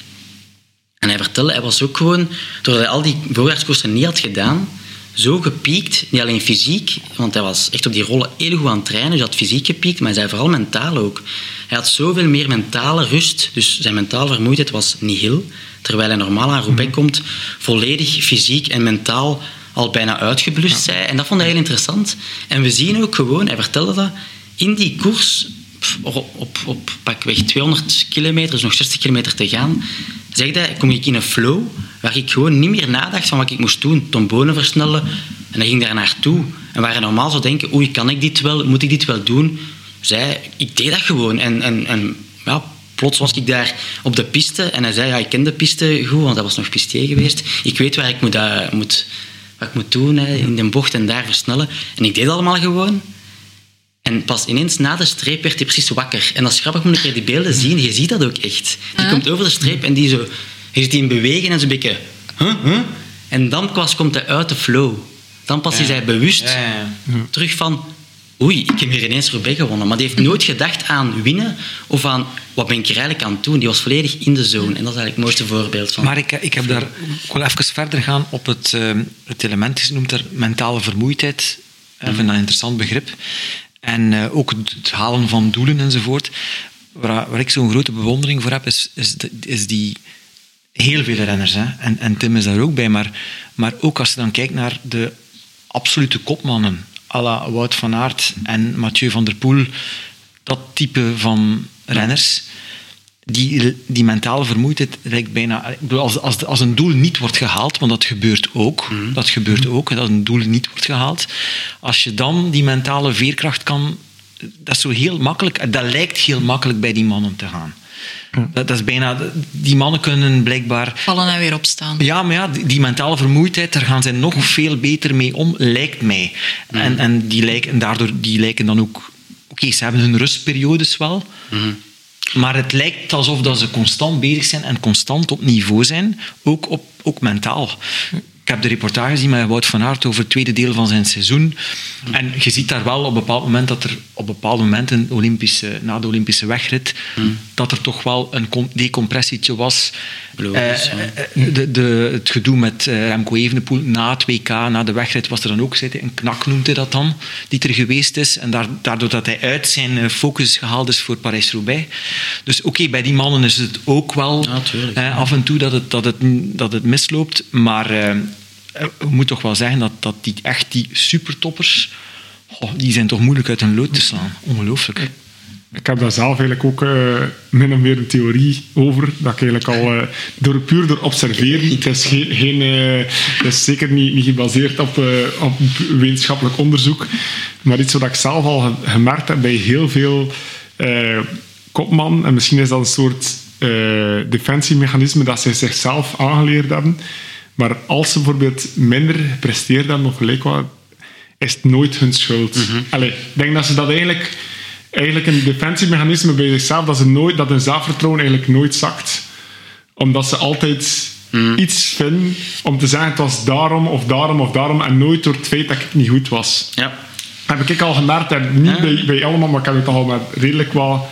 En hij vertelde, hij was ook gewoon, doordat hij al die voorjaarskoersen niet had gedaan, zo gepiekt, niet alleen fysiek, want hij was echt op die rollen heel goed aan het trainen, dus hij had fysiek gepiekt, maar hij zei vooral mentaal ook. Hij had zoveel meer mentale rust, dus zijn mentale vermoeidheid was nihil, terwijl hij normaal aan Roubaix komt, volledig fysiek en mentaal al bijna uitgeblust zei. En dat vond hij heel interessant. En we zien ook gewoon, hij vertelde dat, in die koers, op, op, pakweg 200 kilometer, dus nog 60 kilometer te gaan, hij, kom ik in een flow waar ik gewoon niet meer nadacht van wat ik moest doen. Tombonen versnellen. En hij ging daar naartoe. En waar hij normaal zou denken, oei, kan ik dit wel? Moet ik dit wel doen? Zij, ik deed dat gewoon. En, en, en ja, plots was ik daar op de piste. En hij zei, ja, ik ken de piste goed, want dat was nog pistier geweest. Ik weet waar ik moet, eh, moet, wat ik moet doen, hè, in de bocht en daar versnellen. En ik deed dat allemaal gewoon. En pas ineens na de streep werd hij precies wakker. En dat is grappig, moet je die beelden zien. Je ziet dat ook echt. Die Ah. komt over de streep en die zo... Je ziet die in bewegen en zo'n beetje... Huh, huh? En dan pas komt hij uit de flow. Dan pas is hij bewust Ja, ja, terug van... Oei, ik heb hier ineens Roubaix gewonnen. Maar die heeft nooit gedacht aan winnen of aan... Wat ben ik hier eigenlijk aan het doen? Die was volledig in de zone. En dat is eigenlijk het mooiste voorbeeld van... Maar ik, ik heb daar ik wil even verder gaan op het, eh, het element, je noemt daar mentale vermoeidheid. Ik vind dat een interessant begrip. En eh, ook het, halen van doelen enzovoort. Waar, waar ik zo'n grote bewondering voor heb, is, is, is die heel veel renners. Hè? En, en Tim is daar ook bij. Maar, maar ook als je dan kijkt naar de absolute kopmannen, à la Wout van Aert en Mathieu van der Poel, dat type van renners die, die mentale vermoeidheid lijkt bijna... Ik bedoel, als, als, als een doel niet wordt gehaald, want dat gebeurt ook, dat gebeurt ook, dat een doel niet wordt gehaald, als je dan die mentale veerkracht kan... Dat is zo heel makkelijk, dat lijkt heel makkelijk bij die mannen te gaan. Dat, dat is bijna... Die mannen kunnen blijkbaar... Vallen en weer opstaan. Ja, maar ja, die, die mentale vermoeidheid, daar gaan zij nog veel beter mee om, lijkt mij. En, en, die lijken, en daardoor die lijken dan ook... Oké, ze hebben hun rustperiodes wel, maar het lijkt alsof dat ze constant bezig zijn en constant op niveau zijn, ook, op, ook mentaal. Ik heb de reportage gezien met Wout van Aert over het tweede deel van zijn seizoen. En je ziet daar wel op een bepaald moment dat er op bepaalde momenten, Olympische, na de Olympische wegrit, dat er toch wel een com- decompressietje was. Logisch, Eh, ja. eh, de, de, het gedoe met eh, Remco Evenepoel na het WK, na de wegrit, was er dan ook een knak noemt hij dat dan, die er geweest is. En daar- daardoor dat hij uit zijn eh, focus gehaald is voor Parijs-Roubaix. Dus oké, bij die mannen is het ook wel Ja, tuurlijk. eh, af en toe dat het, dat het, dat het misloopt. Maar eh, eh, je moet toch wel zeggen dat, dat die, echt die supertoppers, goh, die zijn toch moeilijk uit hun lood te slaan. Ongelooflijk. Ik heb daar zelf eigenlijk ook eh, min of meer een theorie over. Dat ik eigenlijk al eh, door, puur door observeren. Het is, geen, geen, eh, is zeker niet, niet gebaseerd op, eh, op wetenschappelijk onderzoek. Maar iets wat ik zelf al ge- gemerkt heb bij heel veel eh kopman. En misschien is dat een soort eh, defensiemechanisme dat ze zichzelf aangeleerd hebben. Maar als ze bijvoorbeeld minder gepresteerd hebben of gelijk wat, is het nooit hun schuld. Allee, ik denk dat ze dat eigenlijk, eigenlijk een defensiemechanisme bij zichzelf, dat, ze nooit, dat hun zelfvertrouwen eigenlijk nooit zakt. Omdat ze altijd iets vinden om te zeggen het was daarom of daarom of daarom en nooit door het feit dat ik niet goed was. Ja. Heb ik al gemerkt, en niet bij, bij allemaal, maar ik heb het al met redelijk wat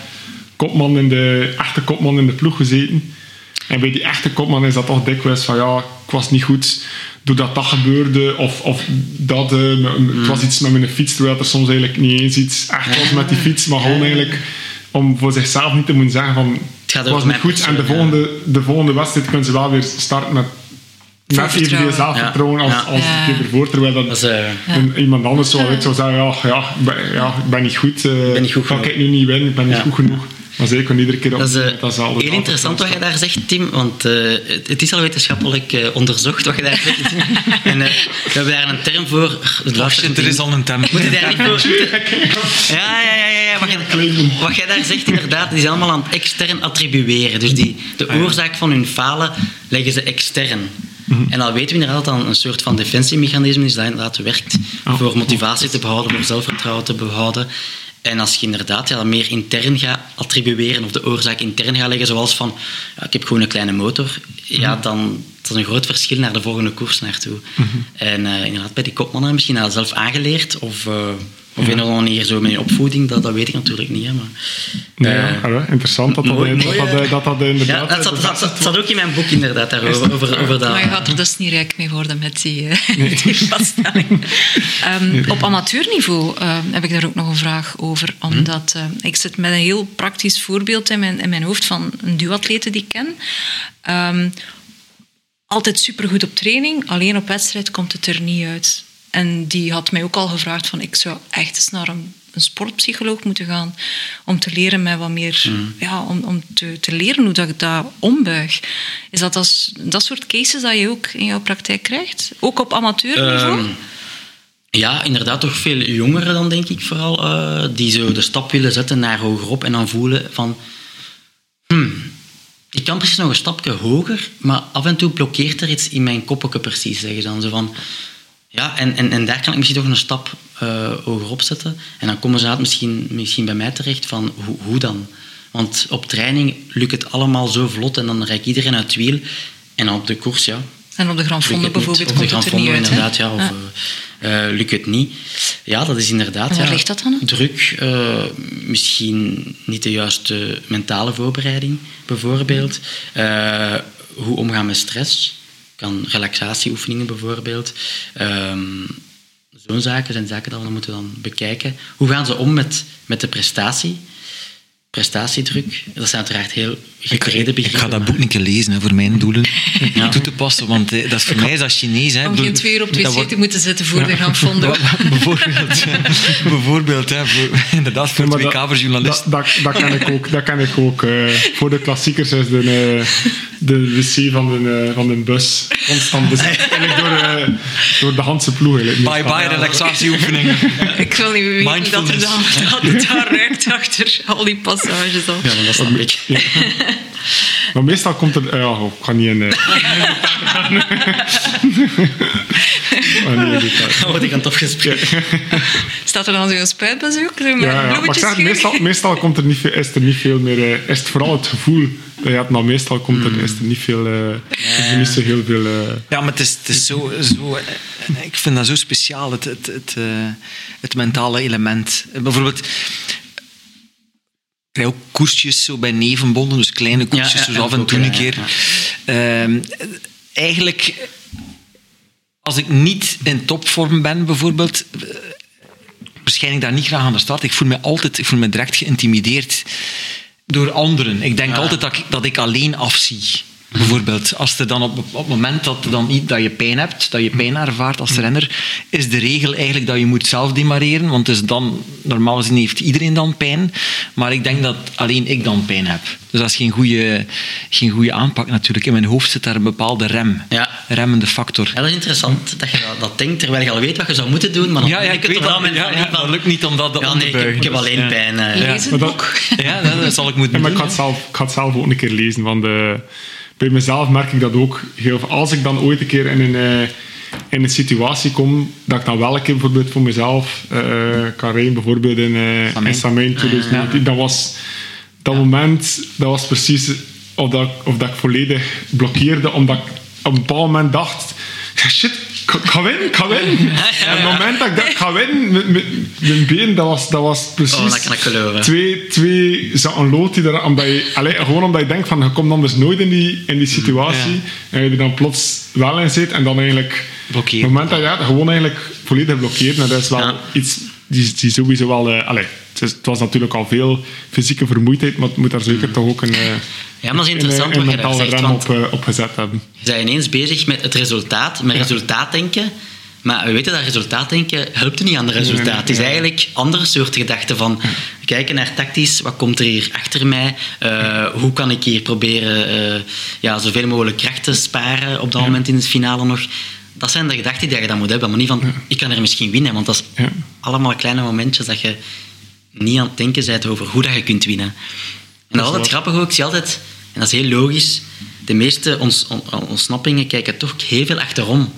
kopman in de, echte kopman in de ploeg gezeten. En bij die echte kopman is dat toch dikwijls van ja, ik was niet goed doordat dat gebeurde. Of, of dat, eh, het was iets met mijn fiets, terwijl er soms eigenlijk niet eens iets echt was met die fiets. Maar gewoon eigenlijk om voor zichzelf niet te moeten zeggen van gaat het was niet goed. En de volgende, de volgende wedstrijd kunnen ze wel weer starten met net evenveel vertrouwen. zelfvertrouwen als, Ja. als Ja. de keer ervoor. Terwijl dat, Dat is, eh, een- iemand anders zou, zou zeggen, ja, ja, ik ben, ja, ik ben niet goed. eh ben niet goed kan ik nu niet winnen, ik ben niet goed genoeg. Maar zeker iedere keer op Dat is eh, heel interessant wat je daar zegt, Tim. Want eh, het, het is al wetenschappelijk eh, onderzocht wat je daar zegt. en eh, we hebben daar een term voor. Shit, er is al een tempo. Moet je daar niet voor... Ja, ja, ja. ja, ja. Wat, je, wat jij daar zegt, inderdaad, die is allemaal aan het extern attribueren. Dus die, de oorzaak van hun falen leggen ze extern. En dan weten we inderdaad dat dat een soort van defensiemechanisme is dat inderdaad werkt voor motivatie te behouden, voor zelfvertrouwen te behouden. En als je inderdaad ja, meer intern gaat attribueren of de oorzaak intern gaat leggen, zoals van ja, ik heb gewoon een kleine motor, ja, dan dat is een groot verschil naar de volgende koers naartoe. En eh, inderdaad, bij die kopmannen misschien dat zelf aangeleerd of, eh of een of andere manier zo met je opvoeding, dat, dat weet ik natuurlijk niet. Hè, maar, Nee, eh, ja, ja, interessant dat dat, mooi- dat, dat, ja, inderdaad... dat zat, dat- dat, dat zat ook in mijn boek inderdaad, daarover, over, over dat. Maar je gaat er dus niet rijk mee worden met die, eh, die vaststelling. Ehm, op amateurniveau ehm, heb ik daar ook nog een vraag over. Omdat eh, ik zit met een heel praktisch voorbeeld in mijn, in mijn hoofd van een duatlete die ik ken. Ehm, altijd supergoed op training, alleen op wedstrijd komt het er niet uit. En die had mij ook al gevraagd van ik zou echt eens naar een, een sportpsycholoog moeten gaan om te leren met wat meer, ja, om, om te, te leren hoe dat ik dat ombuig. Is dat als, dat soort cases dat je ook in jouw praktijk krijgt? Ook op amateurniveau? Ehm, ja, inderdaad, toch veel jongeren dan, denk ik vooral, eh, die zo de stap willen zetten naar hogerop en dan voelen van... Hmm, ik kan precies nog een stapje hoger, maar af en toe blokkeert er iets in mijn koppelke precies, zeggen ze dan. Zo van, ja, en, en, en daar kan ik misschien toch een stap eh hogerop zetten. En dan komen ze uit misschien, misschien bij mij terecht van, hoe, hoe dan? Want op training lukt het allemaal zo vlot en dan rijdt iedereen uit het wiel. En op de koers, ja, en op de Grand Fonde bijvoorbeeld Op komt het er niet uit. inderdaad, ja. Of, eh, lukt het niet. Ja, dat is inderdaad... En waar ja, ligt dat dan? Druk, eh, misschien niet de juiste mentale voorbereiding, bijvoorbeeld. Eh, hoe omgaan met stress. Kan relaxatieoefeningen bijvoorbeeld. Ehm, Zo'n zaken zijn zaken dat we dan moeten dan bekijken. Hoe gaan ze om met, met de prestatie? Prestatiedruk, dat zijn uiteraard heel Ik ga dat boek een keer lezen hè, voor mijn doelen Ja. toe te passen, want eh, dat is voor mij is dat Chinees. Hè, Om geen twee uur op het wc wordt- te moeten zitten voor de Fondo. bijvoorbeeld, bijvoorbeeld hè, voor, inderdaad, voor twee dat- kamerjournalisten. Dat, dat, dat ken ik ook. Dat ken ik ook. eh, voor de klassiekers is de, eh, de wc van de, eh, van de bus constant bezet. Eigenlijk door, door de Handse ploeg. eigenlijk. Bye bye relaxatieoefeningen. Ik wil niet weten dat er dan, Mindfulness. dat het daar ruikt achter al die passages. Al. Ja, maar dat snap ik. Maar meestal komt er... ja, oh, ik ga niet in... gaat- Dan word ik aan het opgespreken. Staat er dan zo'n spuitbezoek? Zo Ja, ja, maar ik zeg, meestal, meestal komt er niet veel, is er niet veel meer... eh, is het vooral het gevoel dat je hebt, maar meestal komt er, is er niet, veel, is er niet zo heel veel... eh, Ja, maar het is, het is zo, zo... Ik vind dat zo speciaal, het, het, het, eh, het mentale element. Bijvoorbeeld... Ik krijg ook koersjes zo bij nevenbonden, dus kleine koersjes, Ja, ja, dus af en toe een ja, keer. Ehm, eigenlijk, als ik niet in topvorm ben, bijvoorbeeld, eh, verschijn ik daar niet graag aan de start. Ik voel me altijd, ik voel me direct geïntimideerd door anderen. Ik denk altijd dat ik, dat ik alleen afzie. Bijvoorbeeld, als er dan op, op het moment dat, dan, dat je pijn hebt, dat je pijn ervaart als renner, is de regel eigenlijk dat je moet zelf demareren, want dus dan, normaal gezien heeft iedereen dan pijn, maar ik denk dat alleen ik dan pijn heb. Dus dat is geen goede, geen goede aanpak natuurlijk. In mijn hoofd zit daar een bepaalde rem, Ja. remmende factor. Ja, dat is interessant dat je dat, dat denkt, terwijl je al weet wat je zou moeten doen, maar dan Ja, ja, ik het weet wel dat, ja, van ja, van- dat lukt niet om dat te Ja, nee, ik heb, ik heb onderbuigen. alleen Ja. pijn. eh. Lees het Maar dat-. Ja, dat, dat zal ik moeten Ja, maar ik doen. ga, het zelf, ik ga het zelf ook een keer lezen. Want de, bij mezelf merk ik dat ook heel. Als ik dan ooit een keer in een, eh, in een situatie kom, dat ik dan wel een keer bijvoorbeeld voor mezelf uh, kan rijden, bijvoorbeeld in, uh, in Samijn. Samijn 2019, dat was dat moment, dat was precies of dat, of dat ik volledig blokkeerde, omdat ik op een bepaald moment dacht, shit, ga winnen, ik ga winnen. En het moment dat ik ik ga winnen, met, met mijn been, dat was, dat was precies... Oh, dat kan ik geloven. Twee, twee zakken lood die er... Omdat je, allee, gewoon omdat je denkt van, je komt anders nooit in die, in die situatie. En je er dan plots wel in zit en dan eigenlijk... Blokkeren. Op het moment dat je ja, gewoon eigenlijk volledig blokkeert, en dat is wel Ja. iets die, die sowieso wel... eh allee, het, is- het was natuurlijk al veel fysieke vermoeidheid, maar het moet daar zeker toch ook een... eh, Ja, maar dat is een, interessant een wat je daar zegt, rem op, eh, op gezet hebben. Je bent ineens bezig met het resultaat, met resultaatdenken. Maar we weten dat resultaatdenken helpt niet aan het resultaat. Het is ja. eigenlijk andere soort gedachten van kijken naar tactisch, wat komt er hier achter mij? Eh, hoe kan ik hier proberen eh, ja, zoveel mogelijk kracht te sparen op dat moment in het finale nog? Dat zijn de gedachten die je dan moet hebben, maar niet van ik kan er misschien winnen, want dat is Ja. allemaal kleine momentjes dat je niet aan het denken bent over hoe dat je kunt winnen. En dat is altijd grappig ook. Ik zie altijd, en dat is heel logisch, de meeste ons, on- ontsnappingen kijken toch heel veel achterom.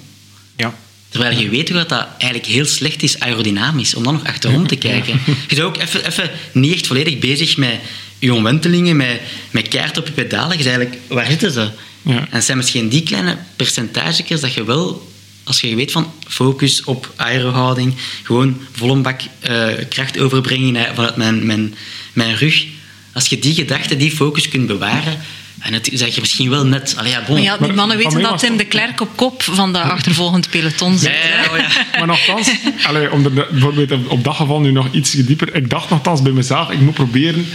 Ja. Terwijl je weet hoe dat, dat eigenlijk heel slecht is aerodynamisch, om dan nog achterom te kijken. Je bent ook even, even niet echt volledig bezig met je omwentelingen, met, met kaart op je pedalen. Je eigenlijk, waar zitten ze? Ja. En het zijn misschien die kleine percentages dat je wel, als je weet van focus op aerohouding, gewoon volle bak eh, kracht overbrengen vanuit mijn, mijn, mijn rug. Als je die gedachte, die focus kunt bewaren, en het zeg je misschien wel net... Allee, ja, bon. Maar ja, die mannen weten dat Tim dat- de Klerk op kop van de achtervolgend peloton zit. Ja, hè. ja, oh ja. Maar nogthans, allee, om er bijvoorbeeld op, op dat geval nu nog iets dieper. Ik dacht nogthans bij mezelf, ik moet proberen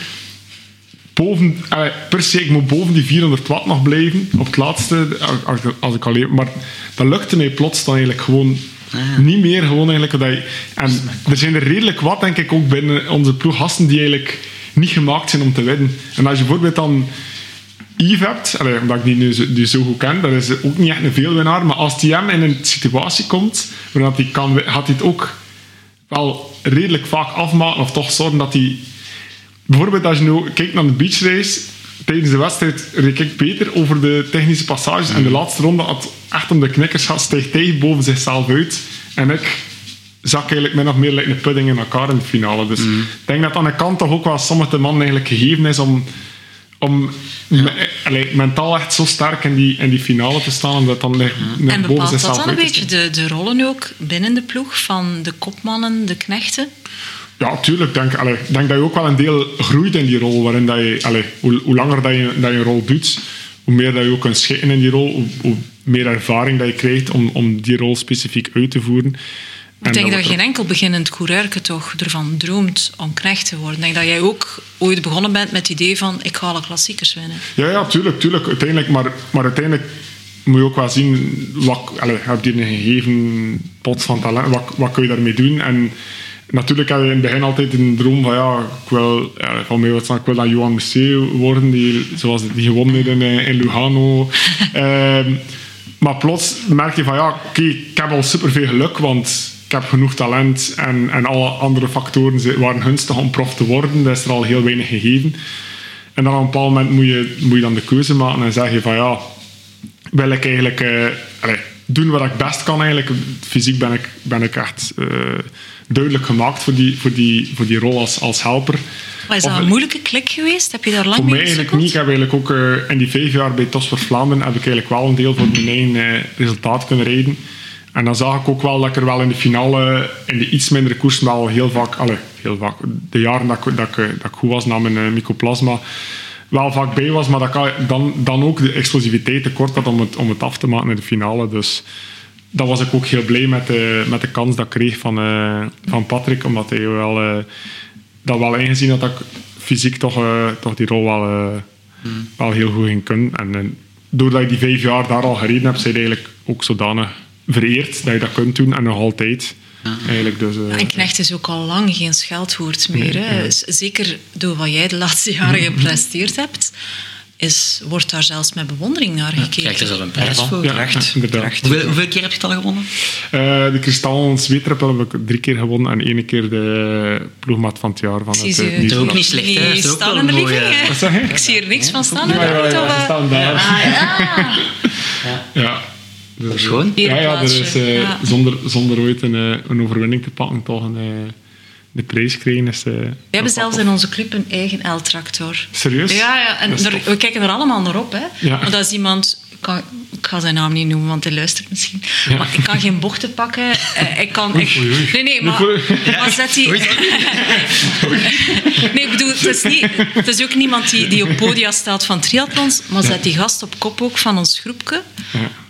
boven, per se, ik moet boven die 400 watt nog blijven. Op het laatste, als, als, ik al leer. Maar dat lukte mij plots dan eigenlijk gewoon niet meer. Gewoon eigenlijk dat je, en er zijn er redelijk wat, denk ik, ook binnen onze ploeg gasten die eigenlijk niet gemaakt zijn om te winnen. En als je bijvoorbeeld dan Yves hebt, allee, omdat ik die nu zo, die zo goed ken, dat is ook niet echt een veelwinnaar, maar als die hem in een situatie komt waarin hij kan, gaat hij het ook wel redelijk vaak afmaken of toch zorgen dat hij... Bijvoorbeeld als je nu kijkt naar de beachrace, tijdens de wedstrijd reed ik beter over de technische passages en de laatste ronde had echt om de knikkers gaat, stijgt hij boven zichzelf uit en ik zak eigenlijk min of meer like een pudding in elkaar in de finale. Dus ik denk dat aan de kant toch ook wel sommige mannen eigenlijk gegeven is om om me- allee, mentaal echt zo sterk in die, in die finale te staan, omdat dan like, net En bepaalt dat dan een beetje de, de rollen ook binnen de ploeg van de kopmannen, de knechten? Ja, tuurlijk. Ik denk, allee, denk dat je ook wel een deel groeit in die rol. Waarin dat je, allee, hoe, hoe langer dat je, dat je een rol doet, hoe meer dat je ook kunt schikken in die rol, hoe, hoe meer ervaring dat je krijgt om, om die rol specifiek uit te voeren. Ik denk dat geen enkel beginnend coureur toch ervan droomt om knecht te worden. Ik denk dat jij ook ooit begonnen bent met het idee van ik ga alle klassiekers winnen. Ja, ja, tuurlijk, tuurlijk. Uiteindelijk, maar, maar uiteindelijk moet je ook wel zien, wat, allez, je een gegeven pot van talent, wat, wat kun je daarmee doen? En natuurlijk heb je in het begin altijd een droom van, ja, ik wil, ja, van mij wat ik wil dan Johan Museeuw worden, die, zoals die gewonnen heeft in, eh, in Lugano. Ehm, maar plots merk je van, ja, oké, ik heb al superveel geluk, want ik heb genoeg talent en, en alle andere factoren waren gunstig om prof te worden. Dat is er al heel weinig gegeven. En dan op een bepaald moment moet je, moet je dan de keuze maken en zeg je van ja, wil ik eigenlijk eh, doen wat ik best kan eigenlijk. Fysiek ben ik, ben ik echt eh, duidelijk gemaakt voor die, voor die, voor die rol als, als helper. Maar is Of- dat een moeilijke klik geweest? Heb je daar lang voor mee mij eigenlijk niet. Ik heb eigenlijk ook eh, in die vijf jaar bij Tosper Vlaanderen heb ik eigenlijk wel een deel van mijn eigen eh, resultaat kunnen rijden. En dan zag ik ook wel dat ik er wel in de finale, in de iets mindere koers, wel heel vaak, allee, heel vaak, de jaren dat ik, dat ik, dat ik goed was na mijn mycoplasma, wel vaak bij was, maar dat ik dan, dan ook de explosiviteit tekort had om het, om het af te maken in de finale. Dus dan was ik ook heel blij met de, met de kans dat ik kreeg van, eh, van Patrick, omdat hij wel, eh, dat wel ingezien had dat ik fysiek toch, eh, toch die rol wel, eh, wel heel goed ging kunnen. En eh, doordat je die vijf jaar daar al gereden hebt, zijn eigenlijk ook zodanig vereerd dat je dat kunt doen en nog altijd. Eigenlijk dus, eh, En Knecht is ook al lang geen scheldwoord meer. Hè. Z- Zeker door wat jij de laatste jaren gepresteerd hebt, is, wordt daar zelfs met bewondering naar Krijg je er gekeken. zelf een prijs voor. ja, ja. Terecht. Hoeveel, hoeveel keer heb je het al gewonnen? Eh, de Kristal Zweetrippel heb ik drie keer gewonnen en één keer de ploegmaat van het jaar van het eh, Dat is ook niet slecht, hè? Is ook wel een mooie... Ik zie er niks van staan. Ja, ja, ja, Ja. Dus, Dat is gewoon. Ja, ja, er is Ereplaatsje, eh, ja. zonder, zonder ooit een, eh, een overwinning te pakken, toch een, eh, de prijs krijgen. Is, eh, We hebben zelfs in onze club een eigen L-tractor. Serieus? Ja, ja en er- we kijken er allemaal naar op. Hè. Ja. Want als iemand kan, ik ga zijn naam niet noemen, want hij luistert misschien. Maar ik kan geen bochten pakken. Eh, ik kan... Ik, nee, nee, maar, maar zet die... nee, ik bedoel, het is, niet, het is ook niemand die, die op podia staat van triathlons, maar zet die gast op kop ook van ons groepje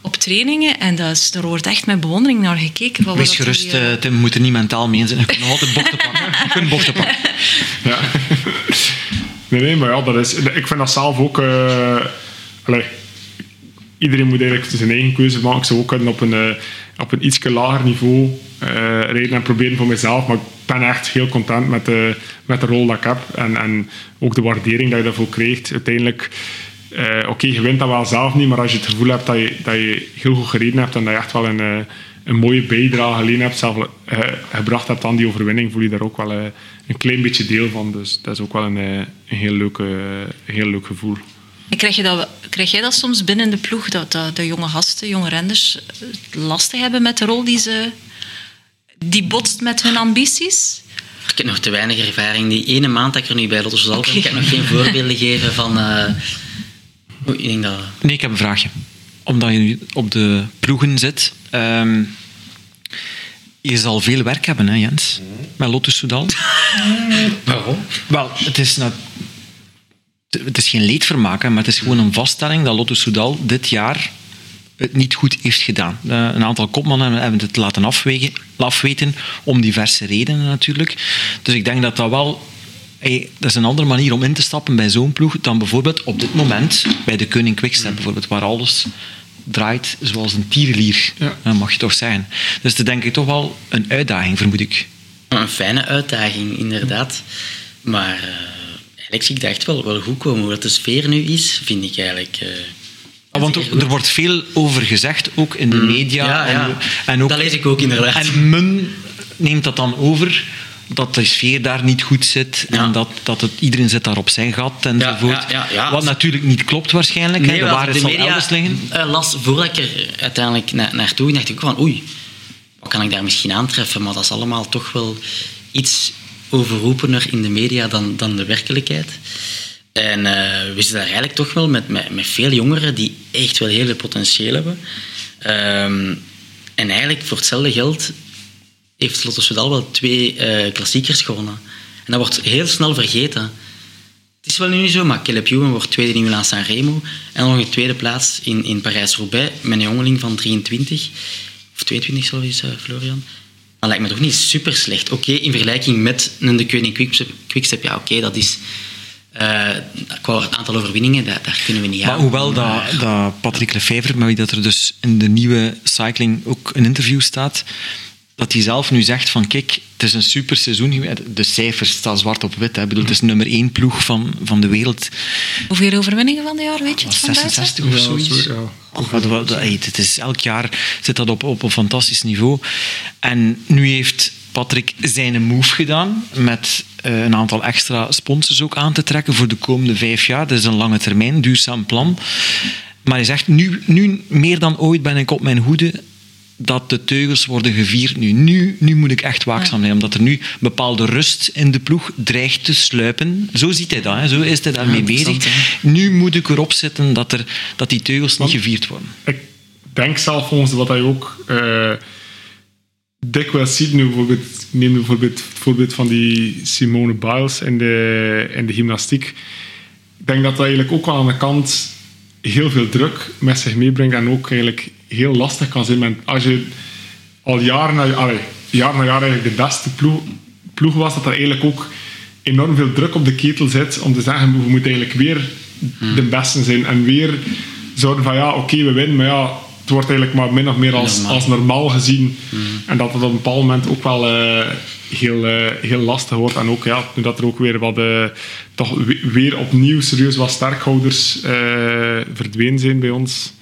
op trainingen. En dat is, er wordt echt met bewondering naar gekeken. Van Wees gerust, die, eh, eh, Tim, we moeten niet mentaal mee zijn. Je kunt nog altijd bochten pakken. Je kunt bochten pakken. Ja. Nee, nee, maar ja, dat is, ik vind dat zelf ook... eh, allee, iedereen moet eigenlijk zijn eigen keuze maken. Ik zou ook kunnen op een, eh, op een iets lager niveau eh rijden en proberen voor mezelf. Maar ik ben echt heel content met de, met de rol dat ik heb. En, en ook de waardering dat je daarvoor krijgt. Uiteindelijk... eh, Oké, je wint dat wel zelf niet, maar als je het gevoel hebt dat je, dat je heel goed gereden hebt en dat je echt wel een, een mooie bijdrage geleden hebt, zelf gebracht hebt aan die overwinning, voel je daar ook wel een klein beetje deel van. Dus dat is ook wel een, een heel, leuk, eh, heel leuk gevoel. En Krijg, je dat, krijg jij dat soms binnen de ploeg, dat, dat de jonge gasten, jonge renders, het lastig hebben met de rol die ze... Die botst met hun ambities? Ik heb nog te weinig ervaring. Die ene maand dat ik er nu bij Lotto Oké. ben, ik heb nog geen voorbeelden gegeven van... eh, oei, ik denk dat... Nee, ik heb een vraagje. Omdat je nu op de ploegen zit. ehm, je zal veel werk hebben, hè, Jens? Met Lotto Soudal. Waarom? Wel, het is, nou, het is geen leedvermaak, hè, maar het is gewoon een vaststelling dat Lotto Soudal dit jaar het niet goed heeft gedaan. Eh, een aantal kopmannen hebben het laten afwegen, afweten, om diverse redenen natuurlijk. Dus ik denk dat dat wel... Hey, dat is een andere manier om in te stappen bij zo'n ploeg dan bijvoorbeeld op dit moment bij de Koning Quickstep bijvoorbeeld, waar alles draait zoals een tierenlier, Ja. eh, mag je toch zeggen. Dus dat denk ik toch wel een uitdaging, vermoed ik. Een fijne uitdaging, inderdaad. Maar eh, zie ik dat echt wel, wel goed komen. Hoe dat de sfeer nu is, vind ik eigenlijk... Ah, Want er wordt veel over gezegd, ook in de media. Ja, ja. En, en ook, Dat lees ik ook inderdaad. En men neemt dat dan over, dat de sfeer daar niet goed zit. Ja. En dat, dat het, iedereen zit daar op zijn gat enzovoort. ja. Wat natuurlijk niet klopt waarschijnlijk. hè. de waarheid zal de media elders liggen. eh, las voordat ik er uiteindelijk na, naartoe ging, dacht ik ook van oei, wat kan ik daar misschien aantreffen? Maar dat is allemaal toch wel iets overroepener in de media dan, dan de werkelijkheid. En eh, we zitten daar eigenlijk toch wel met, met, veel jongeren die echt wel heel veel potentieel hebben. Ehm, en eigenlijk voor hetzelfde geld heeft Lotto Soudal wel twee eh, klassiekers gewonnen. En dat wordt heel snel vergeten. Het is wel nu niet zo, maar Caleb Ewan wordt tweede in Milaan San Remo. En nog een tweede plaats in, in Parijs-Roubaix met een jongeling van 23. Of 22, zo is eh, Florian. Dat lijkt me toch niet super slecht. Oké, in vergelijking met een de Koning Quickstep, Quickstep ja oké, dat is... eh qua aantal overwinningen, daar, daar kunnen we niet Maar aan. hoewel dat, dat Patrick Lefevre, met wie dat er dus in de nieuwe cycling ook een interview staat, dat hij zelf nu zegt van kijk, het is een super seizoen. geweest. De cijfers staan zwart op wit. Hè. Ik bedoel, het is nummer één ploeg van, van de wereld. Hoeveel overwinningen van dit jaar, weet je het van buiten? 66 of Ja, zoiets. zo, ja. Wat- wat- het is, elk jaar zit dat op, op een fantastisch niveau. En nu heeft Patrick zijn move gedaan met eh, een aantal extra sponsors ook aan te trekken voor de komende vijf jaar. Dat is een lange termijn, duurzaam plan. Maar hij zegt, nu, nu meer dan ooit ben ik op mijn hoede dat de teugels worden gevierd nu. Nu, nu moet ik echt waakzaam zijn, omdat er nu bepaalde rust in de ploeg dreigt te sluipen. Zo ziet hij dat, hè. zo is hij daarmee bezig. interessant, Nu moet ik erop zetten dat, er, dat die teugels niet gevierd worden. Ik denk zelf volgens wat hij ook eh dikwijls ziet. Nu bijvoorbeeld, neem bijvoorbeeld het voorbeeld van die Simone Biles in de, in de gymnastiek. Ik denk dat dat eigenlijk ook wel aan de kant heel veel druk met zich meebrengt en ook eigenlijk heel lastig kan zijn. met- Als je al jaar na, allee, jaar na jaar eigenlijk de beste ploeg, ploeg was, dat er eigenlijk ook enorm veel druk op de ketel zit om te zeggen, we moeten eigenlijk weer de beste zijn en weer zouden van ja, oké, we winnen, maar ja, het wordt eigenlijk maar min of meer als Normaal. als normaal gezien. En dat het op een bepaald moment ook wel eh, heel, eh, heel lastig wordt. En ook, ja, nu dat er ook weer wat, eh, toch we- weer opnieuw serieus wat sterkhouders verdwenen zijn bij ons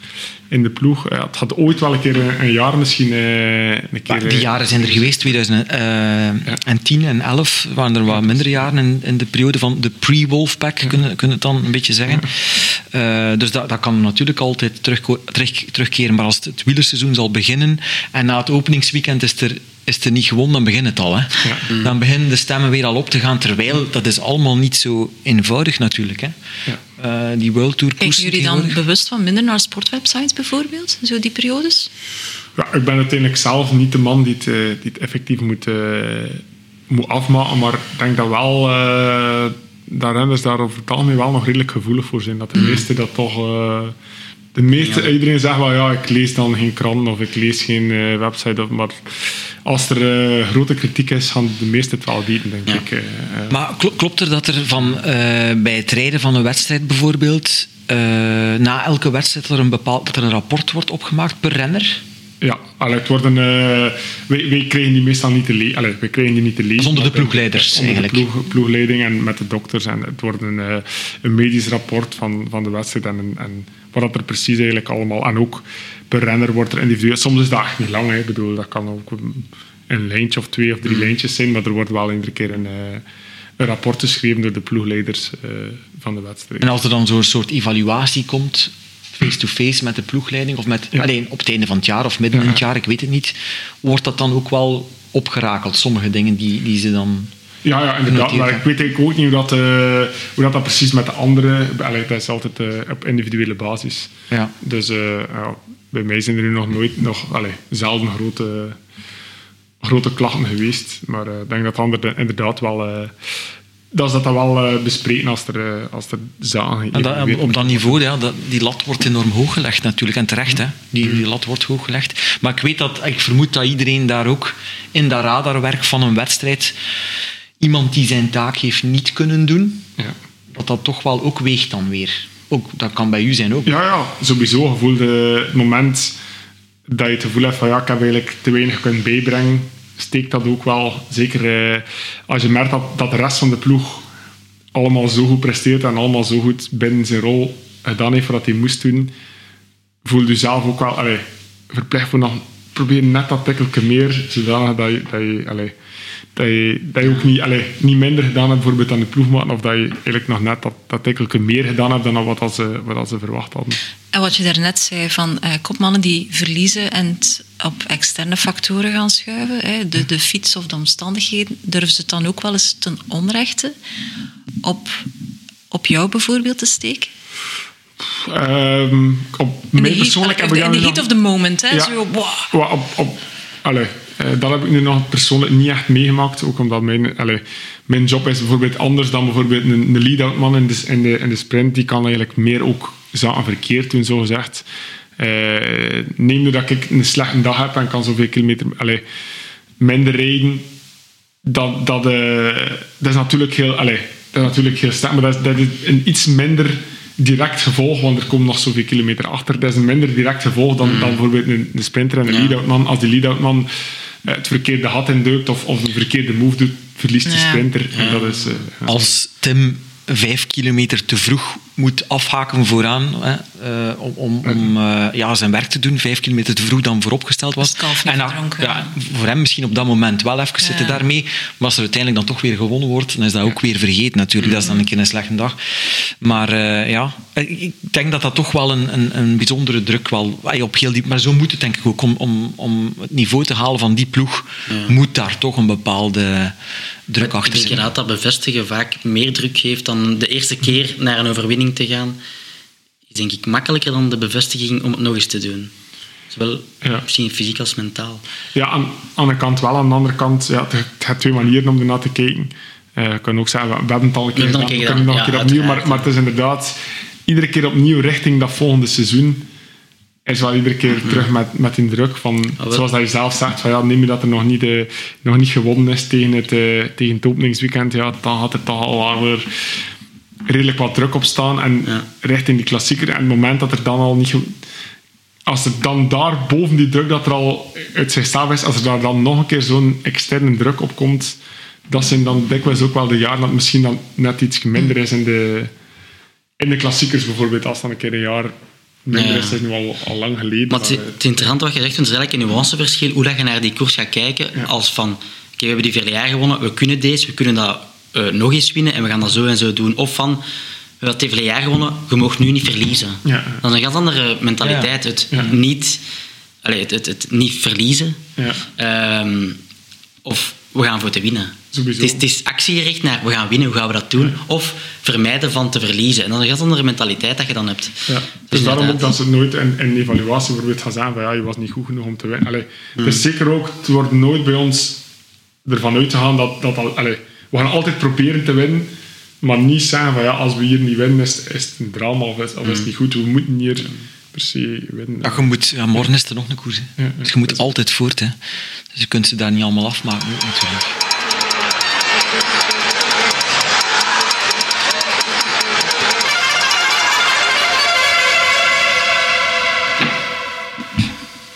in de ploeg. Ja, het had ooit wel een keer een, een jaar misschien eh, een keer... Die eh, jaren zijn er geweest, 2010 en 11 waren er wat minder jaren in, in de periode van de pre-Wolfpack, kunnen kun je het dan een beetje zeggen. Eh, dus dat, dat kan natuurlijk altijd terugko- terug, terugkeren, maar als het, het wielerseizoen zal beginnen en na het openingsweekend is er is het er niet gewoon, dan begint het al. Hè. Dan beginnen de stemmen weer al op te gaan, terwijl dat is allemaal niet zo eenvoudig natuurlijk. Hè. Ja. Eh, die World Tour Kijken jullie dan bewust wat minder naar sportwebsites bijvoorbeeld? Zo die periodes? Ja, ik ben uiteindelijk zelf niet de man die het, eh, die het effectief moet, eh, moet afmaken, maar ik denk dat wel uh, dat renners daar over het algemeen wel nog redelijk gevoelig voor zijn. Dat de meeste dat toch... de meeste, Iedereen zegt wel, ja, ik lees dan geen krant of ik lees geen website, of, maar als er grote kritiek is, gaan de meesten het wel weten, denk ik. maar klopt er dat er van, bij het rijden van een wedstrijd bijvoorbeeld, na elke wedstrijd er een bepaald, dat er een rapport wordt opgemaakt per renner? Ja, allee, het worden, wij, wij, krijgen die meestal niet te lezen. Wij krijgen die niet te lezen. Zonder de ploegleiders onder eigenlijk. de ploeg, ploegleiding en met de dokters. En het wordt een, een medisch rapport van, van de wedstrijd. En, en wat er precies eigenlijk allemaal... En ook per renner wordt er individueel... Soms is dat echt niet lang. Hè. Ik bedoel, dat kan ook een lijntje of twee of drie mm. lijntjes zijn. Maar er wordt wel iedere keer een... Uh, een rapport geschreven door de ploegleiders van de wedstrijd. En als er dan zo'n soort evaluatie komt, face-to-face met de ploegleiding, of met, alleen op het einde van het jaar of midden in het jaar, ik weet het niet, wordt dat dan ook wel opgerakeld, sommige dingen die, die ze dan... Ja, ja inderdaad. Maar ik weet eigenlijk ook niet hoe dat, uh, hoe dat, dat precies met de anderen... Allee, dat is altijd uh, op individuele basis. Ja. Dus uh, ja, bij mij zijn er nu nog nooit, nog, allee, zelden grote, grote klachten geweest. Maar ik denk dat anderen inderdaad wel dat is dat dan wel bespreken als er, als er zaken... En dat, op dat niveau, ja, dat, die lat wordt enorm hoog gelegd natuurlijk. En terecht, hè. Die, die lat wordt hoog gelegd. Maar ik weet dat, ik vermoed dat iedereen daar ook in dat radarwerk van een wedstrijd iemand die zijn taak heeft niet kunnen doen, ja. dat dat toch wel ook weegt dan weer. Ook, dat kan bij u zijn ook. Ja, ja sowieso. Gevoelde het moment dat je het gevoel hebt van ja, ik heb eigenlijk te weinig kunnen bijbrengen steekt dat ook wel. Zeker eh, als je merkt dat, dat de rest van de ploeg allemaal zo goed presteert en allemaal zo goed binnen zijn rol gedaan heeft wat hij moest doen, voel je zelf ook wel allee, verplicht voor nog proberen net dat tikkeltje meer, zodanig dat je, dat je allee, dat je, dat je ook niet, allez, niet minder gedaan hebt bijvoorbeeld aan de ploegmaat, of dat je eigenlijk nog net dat, dat eigenlijk meer gedaan hebt dan wat, ze, wat ze verwacht hadden. En wat je daarnet zei van uh, kopmannen die verliezen en op externe factoren gaan schuiven, hè, de, de fiets of de omstandigheden, durven ze het dan ook wel eens ten onrechte op, op jou bijvoorbeeld te steken? Um, op mij persoonlijk heb ik In de heat of the moment, hè? Ja, zo, wow. op, op, allez, dat heb ik nu nog persoonlijk niet echt meegemaakt. Ook omdat mijn, allez, mijn job is bijvoorbeeld anders dan bijvoorbeeld een, een lead-out man in de, in, de, in de sprint. Die kan eigenlijk meer ook zaken verkeerd doen, zo gezegd. Uh, neem nu dat ik een slechte dag heb en kan zoveel kilometer allez, minder rijden. Dat, dat, uh, dat is natuurlijk heel, allez, dat is natuurlijk heel sterk, maar dat is, dat is een iets minder direct gevolg, want er komt nog zoveel kilometer achter. Dat is een minder direct gevolg dan, dan bijvoorbeeld een, een sprinter en een lead-out man. Als die lead-out man eh, het verkeerde gat induikt of, of een verkeerde move doet, verliest de sprinter. En dat is, uh, Als Tim vijf kilometer te vroeg moet afhaken vooraan hè, uh, om, om, om uh, ja, zijn werk te doen. Vijf kilometer te vroeg dan vooropgesteld was. En ja, voor hem misschien op dat moment wel even zitten daarmee. Maar als er uiteindelijk dan toch weer gewonnen wordt, dan is dat ook weer vergeten natuurlijk. Dat is dan een keer een slechte dag. Maar uh, ja, ik denk dat dat toch wel een, een, een bijzondere druk wel op heel diep. Maar zo moet het denk ik ook. Om, om, om het niveau te halen van die ploeg, moet daar toch een bepaalde druk achter zijn. Ik denk dat dat bevestigen vaak meer druk geeft dan de eerste keer naar een overwinning te gaan. Is denk ik makkelijker dan de bevestiging om het nog eens te doen. Zowel ja. misschien fysiek als mentaal. Ja, aan, aan de kant wel. Aan de andere kant, ja, je hebt twee manieren om ernaar te kijken. Uh, ik kan ook zeggen, we hebben het al een keer gedaan, we kunnen nog een keer opnieuw. Maar, maar het is inderdaad iedere keer opnieuw richting dat volgende seizoen is wel iedere keer mhm. terug met, met die druk van, oh, zoals dat je zelf zegt, van ja, neem je dat er nog niet, uh, nog niet gewonnen is tegen het, uh, tegen het openingsweekend, ja, dan had er toch al weer redelijk wat druk op staan en ja. richting die klassieker. En het moment dat er dan al niet... Als er dan daar boven die druk dat er al uit zichzelf is, als er daar dan nog een keer zo'n externe druk op komt, dat zijn dan dikwijls ook wel de jaren dat het misschien dan net iets minder is in de, in de klassiekers bijvoorbeeld, als dan een keer een jaar is, dat is nu al, al lang geleden. Maar, het, het interessante wat je zegt, is eigenlijk een nuanceverschil, hoe dat je naar die koers gaat kijken, als van, oké, we hebben die vier jaar gewonnen, we kunnen deze, we kunnen dat uh, nog eens winnen en we gaan dat zo en zo doen. Of van, we hebben het jaar gewonnen, je mag nu niet verliezen. Ja. Dat is een ganz andere mentaliteit. Het, Niet, allez, het, het, het, niet verliezen. Ja. Um, of we gaan voor te winnen. Sowieso. Het is, het is actiegericht naar we gaan winnen, hoe gaan we dat doen? Of vermijden van te verliezen. En dan is dat een andere mentaliteit dat je dan hebt. Ja. Dus daarom ook dat ze nooit in, in evaluatie bijvoorbeeld gaan zeggen van ja, je was niet goed genoeg om te winnen. Allee, is zeker ook, het wordt nooit bij ons ervan uitgegaan dat, dat al, allee, we gaan altijd proberen te winnen, maar niet zeggen van ja, als we hier niet winnen is, is het een drama of is, of is het niet goed. We moeten hier per se winnen. Ja, je moet, ja, morgen is er nog een koers. Hè. Ja, ja. Dus je moet altijd voort. Hè. Dus je kunt ze daar niet allemaal afmaken. natuurlijk.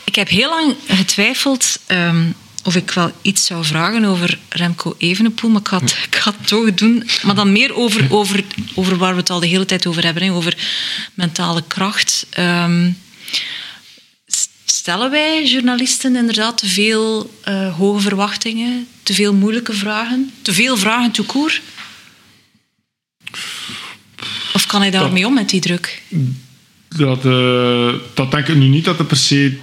Ik heb heel lang getwijfeld ehm, of ik wel iets zou vragen over Remco Evenepoel, maar ik ga het, ik ga het toch doen. Maar dan meer over, over, over waar we het al de hele tijd over hebben, hè, over mentale kracht. S- stellen wij journalisten inderdaad te veel eh, hoge verwachtingen, te veel moeilijke vragen, te veel vragen tout court? Of kan hij daarmee om met die druk? dat, eh, dat denk ik nu niet dat er per se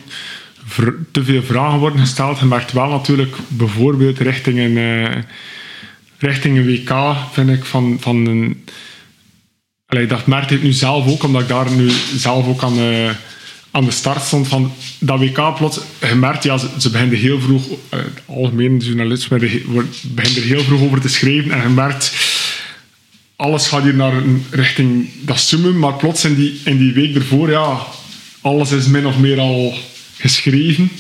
te veel vragen worden gesteld. Je merkt wel natuurlijk bijvoorbeeld richting een, eh, richting een WK, vind ik, van, van een... Allee, dat merkte ik nu zelf ook, omdat ik daar nu zelf ook aan, aan de start stond van dat WK plots. Je merkt, ja, ze, ze beginnen heel vroeg, eh, het algemene journalisme beginnen wordt- begint er heel vroeg over te schrijven en je merkt alles gaat hier naar een richting dat summum, maar plots in die, in die week ervoor, ja, alles is min of meer al geschreven.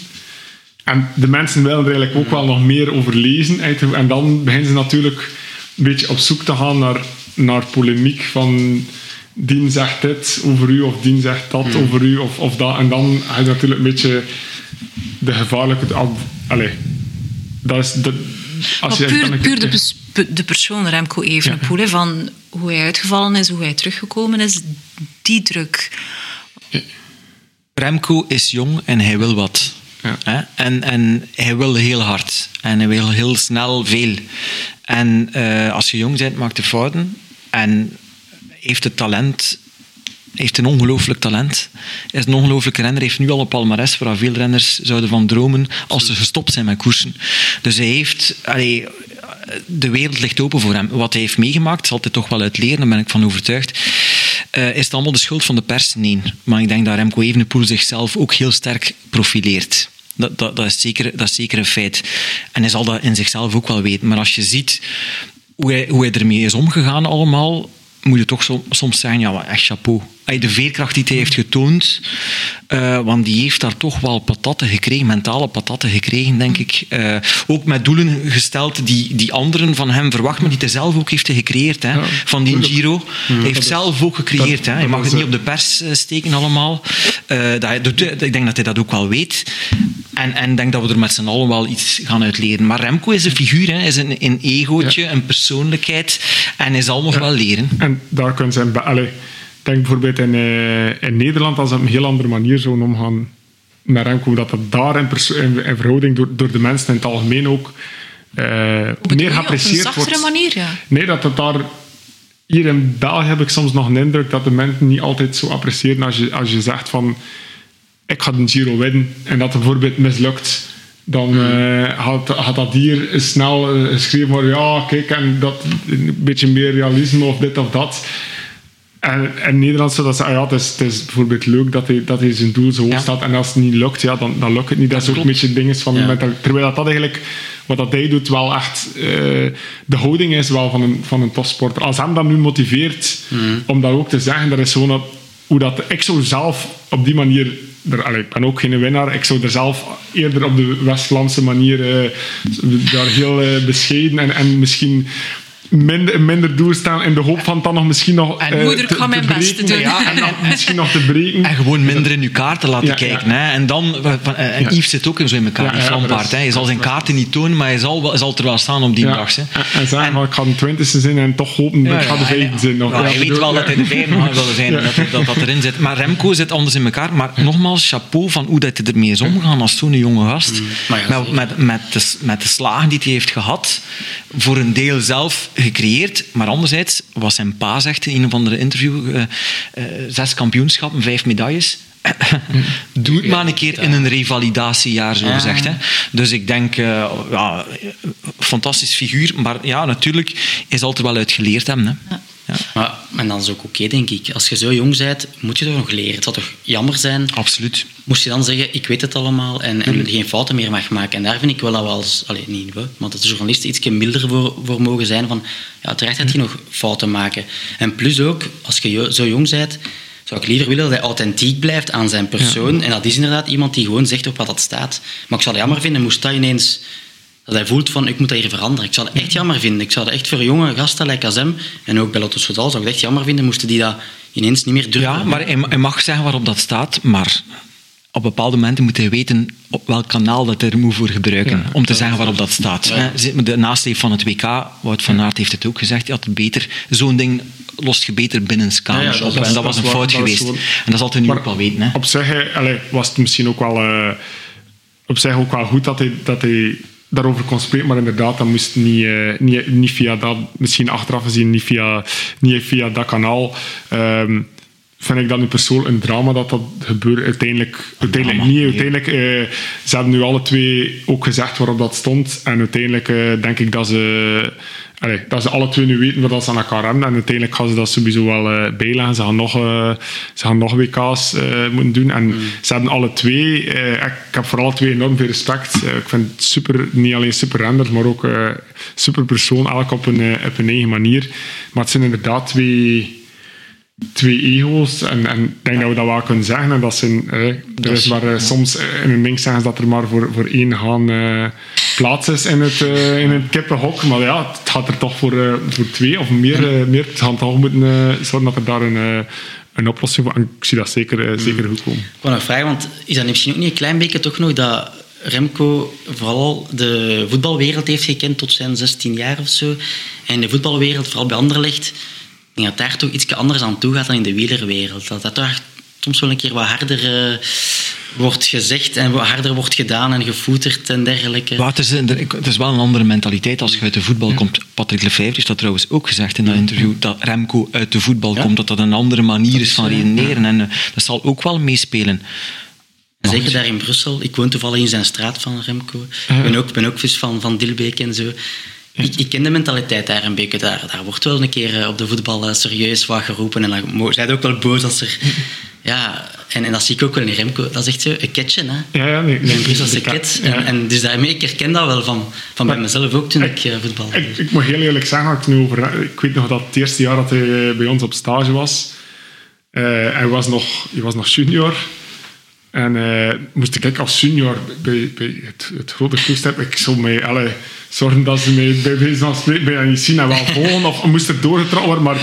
En de mensen willen er eigenlijk ook wel nog meer over lezen. En dan beginnen ze natuurlijk een beetje op zoek te gaan naar, naar polemiek van Dien zegt dit over u of Dien zegt dat over u of, of dat. En dan ga je natuurlijk een beetje de gevaarlijke... al- Allee, dat is... Dat, als Maar je puur, dan- puur de, pers- de persoon Remco Evenepoel, hè, van hoe hij uitgevallen is, hoe hij teruggekomen is, die druk. Remco is jong en hij wil wat. Ja. Hè? En, en hij wil heel hard. En hij wil heel snel veel. En eh, als je jong bent, maakt je fouten. En heeft het talent... heeft een ongelooflijk talent. Is een ongelooflijke renner. heeft nu al een palmares waar veel renners zouden van dromen als ze gestopt zijn met koersen. Dus hij heeft... de wereld ligt open voor hem. Wat hij heeft meegemaakt, zal hij toch wel uit leren, daar ben ik van overtuigd. Eh, is het allemaal de schuld van de pers? Nee. Maar ik denk dat Remco Evenepoel zichzelf ook heel sterk profileert. Dat, dat, dat, is zeker, dat is zeker een feit. En hij zal dat in zichzelf ook wel weten. Maar als je ziet hoe hij, hoe hij ermee is omgegaan allemaal, moet je toch som- soms zeggen, ja, maar echt chapeau. De veerkracht die hij heeft getoond, eh, want die heeft daar toch wel patatten gekregen, mentale patatten gekregen, denk ik. Eh, ook met doelen gesteld die, die anderen van hem verwachten, maar die hij zelf ook heeft gecreëerd. Hè, Ja, van die. Giro. Hij heeft zelf ook gecreëerd. dat- hè. Je mag het niet op de pers eh, steken allemaal. Dat hij ik denk dat hij dat ook wel weet. En ik denk dat we er met z'n allen wel iets gaan uit leren. Maar Remco is een figuur, hè. Is een, een egootje, een persoonlijkheid. En hij zal nog wel leren. En daar kunnen Allee, ik denk bijvoorbeeld in, eh, in Nederland, als ze op een heel andere manier zouden omgaan met Remco, dat dat daar in, in, in verhouding door, door de mensen in het algemeen ook eh, meer Op een geapprecieerd zachtere wordt. manier, ja. Nee, dat het daar... Hier in België heb ik soms nog een indruk dat de mensen niet altijd zo appreciëren als je, als je zegt van ik ga de Giro winnen en dat het bijvoorbeeld mislukt. Dan eh, had, had dat hier snel geschreven worden, ja, kijk, en dat, een beetje meer realisme of dit of dat. En in Nederland dat zeggen, ah ja, het is, het is bijvoorbeeld leuk dat hij, dat hij zijn doel zo hoog Ja. staat. En als het niet lukt, ja, dan, dan lukt het niet. Dat, is ook een beetje dingen van... Ja. mental- terwijl dat, dat eigenlijk, wat dat hij doet, wel echt... eh, de houding is wel van een, van een topsporter. Als hem dat nu motiveert om dat ook te zeggen, dat is gewoon dat, hoe dat... Ik zou zelf op die manier... Er, allee, ik ben ook geen winnaar. Ik zou er zelf eerder op de Westlandse manier eh, daar heel eh, bescheiden en, en misschien minder, minder doorstaan in de hoop van dan nog misschien nog... En eh, moeder, ik te- ga mijn te best doen. Ja, en dan misschien nog te breken. En gewoon minder in uw kaarten laten Ja, kijken. ja. Hè. En dan, van- eh, en Ja. Yves zit ook in zo in elkaar, Ja, Yves Lampaard. Hij zal zijn kaarten niet tonen, maar hij zal, wel- zal er wel staan op die Ja. dag. Hè. En, en zeggen, maar ik ga de twintigste zijn en toch hopen dat ik ga de vijfde zijn. Nog. ja, Ja, hij weet wel ja. dat hij de vijfde mag willen zijn en dat, dat dat erin zit. Maar Remco zit anders in elkaar. Maar nogmaals, chapeau van hoe dat hij ermee is omgegaan als zo'n jonge gast. Maar ja, met, met, met, de, met de slagen die hij heeft gehad, voor een deel zelf gecreëerd. Maar anderzijds, wat zijn pa zegt in een of andere interview, eh, eh, zes kampioenschappen, vijf medailles. Doe het maar een keer in een revalidatiejaar, zo gezegd. Hè. Dus ik denk, eh, ja, fantastisch figuur. Maar ja, natuurlijk is altijd wel uit geleerd hebben. Hè. Ja. Maar, en dan is ook oké, denk ik. Als je zo jong bent, moet je toch nog leren. Het zou toch jammer zijn Absoluut. moest je dan zeggen, ik weet het allemaal en, en geen fouten meer mag maken. En daar vind ik wel dat we als, allee, niet we, maar dat de journalisten iets milder voor, voor mogen zijn van, ja, terecht dat je nog fouten maken. En plus ook, als je zo jong bent, zou ik liever willen dat hij authentiek blijft aan zijn persoon. En dat is inderdaad iemand die gewoon zegt op wat dat staat. Maar ik zou het jammer vinden, moest dat ineens... Dat hij voelt van, ik moet dat hier veranderen. Ik zou het echt jammer vinden. Ik zou dat echt voor jonge gasten, like als hem, en ook bij Lotto Soudal, zou ik het echt jammer vinden, moesten die dat ineens niet meer durven. Ja, maar hij, hij mag zeggen waarop dat staat, maar op bepaalde momenten moet hij weten op welk kanaal dat hij er moet voor gebruiken, om te zeggen waarop dat staat. Met De nasleep van het WK, Wout van Aert heeft het ook gezegd, je had het beter, zo'n ding lost je beter binnen kamers Ja, ja, op. en dat dat was een waar, fout dat geweest. En dat zal hij nu Maar ook wel weten. Hè. Op zich allee, was het misschien ook wel, eh, op zich ook wel goed dat hij, dat hij daarover kon spreken, maar inderdaad, dat moest niet, eh, niet, niet via dat, misschien achteraf gezien, niet via, niet via dat kanaal. Ehm, vind ik dat nu persoonlijk een drama dat dat gebeurt. Uiteindelijk, uiteindelijk niet. Uiteindelijk, eh, ze hebben nu alle twee ook gezegd waarop dat stond. En uiteindelijk eh, denk ik dat ze, allee, dat ze alle twee nu weten wat dat ze aan elkaar hebben. En uiteindelijk gaan ze dat sowieso wel eh, bijleggen. Ze gaan nog, eh, ze gaan nog WK's eh, moeten doen. En ze hebben alle twee, ik, heb voor alle twee enorm veel respect. Ik vind het super, niet alleen super renders, maar ook super persoon. Elk op een, op een eigen manier. Maar het zijn inderdaad twee twee ego's. En, en ik denk dat we dat wel kunnen zeggen. En dat zijn, eh, er is maar eh, soms in een ding zeggen ze dat er maar voor, voor één haan eh, plaats is in het, eh, in het kippenhok. Maar ja, het gaat er toch voor, eh, voor twee of meer. eh, meer. Het moeten zorgen dat er daar een, een oplossing voor... En ik zie dat zeker, zeker goed komen. Ik wou nog vragen, want is dat misschien ook niet een klein beetje toch nog dat Remco vooral de voetbalwereld heeft gekend tot zijn 16 jaar of zo. En de voetbalwereld, vooral bij Anderlecht, ik denk dat daar toch iets anders aan toe gaat dan in de wielerwereld. Dat dat toch soms wel een keer wat harder wordt gezegd en harder wordt gedaan en gevoeterd en dergelijke. Maar het, is, het is wel een andere mentaliteit als je uit de voetbal komt. Patrick Lefevre heeft dat trouwens ook gezegd in dat interview, dat Remco uit de voetbal Ja. komt, dat dat een andere manier is van redeneren. En eh, dat zal ook wel meespelen. En zeker daar in Brussel. Ik woon toevallig in zijn straat van Remco. Ik ben ook, ben ook vis van, van Dilbeek en zo. Ik, ik ken de mentaliteit daar een beetje. Daar, daar wordt wel een keer eh, op de voetbal eh, serieus wat geroepen. En dan zijn ook wel boos als er... Ja, en, en dat zie ik ook wel in Remco. Dat is echt zo een ketje, hè. Ja, ja, nee, Een Brusselse de ket. ja. En, en dus daarmee, ik herken dat wel van, van bij mezelf ook toen Ik- ik, eh, voetbal Ik, ik moet heel eerlijk zeggen, ik, nu over, ik weet nog dat het eerste jaar dat hij bij ons op stage was. eh, hij, was nog, hij was nog junior. En eh, moest ik als junior bij, bij het, het grote toestel, ik zou mij alle zorgen dat ze mij bij wijze van spreken bij en wel volgen of moest er doorgetrokken worden. Maar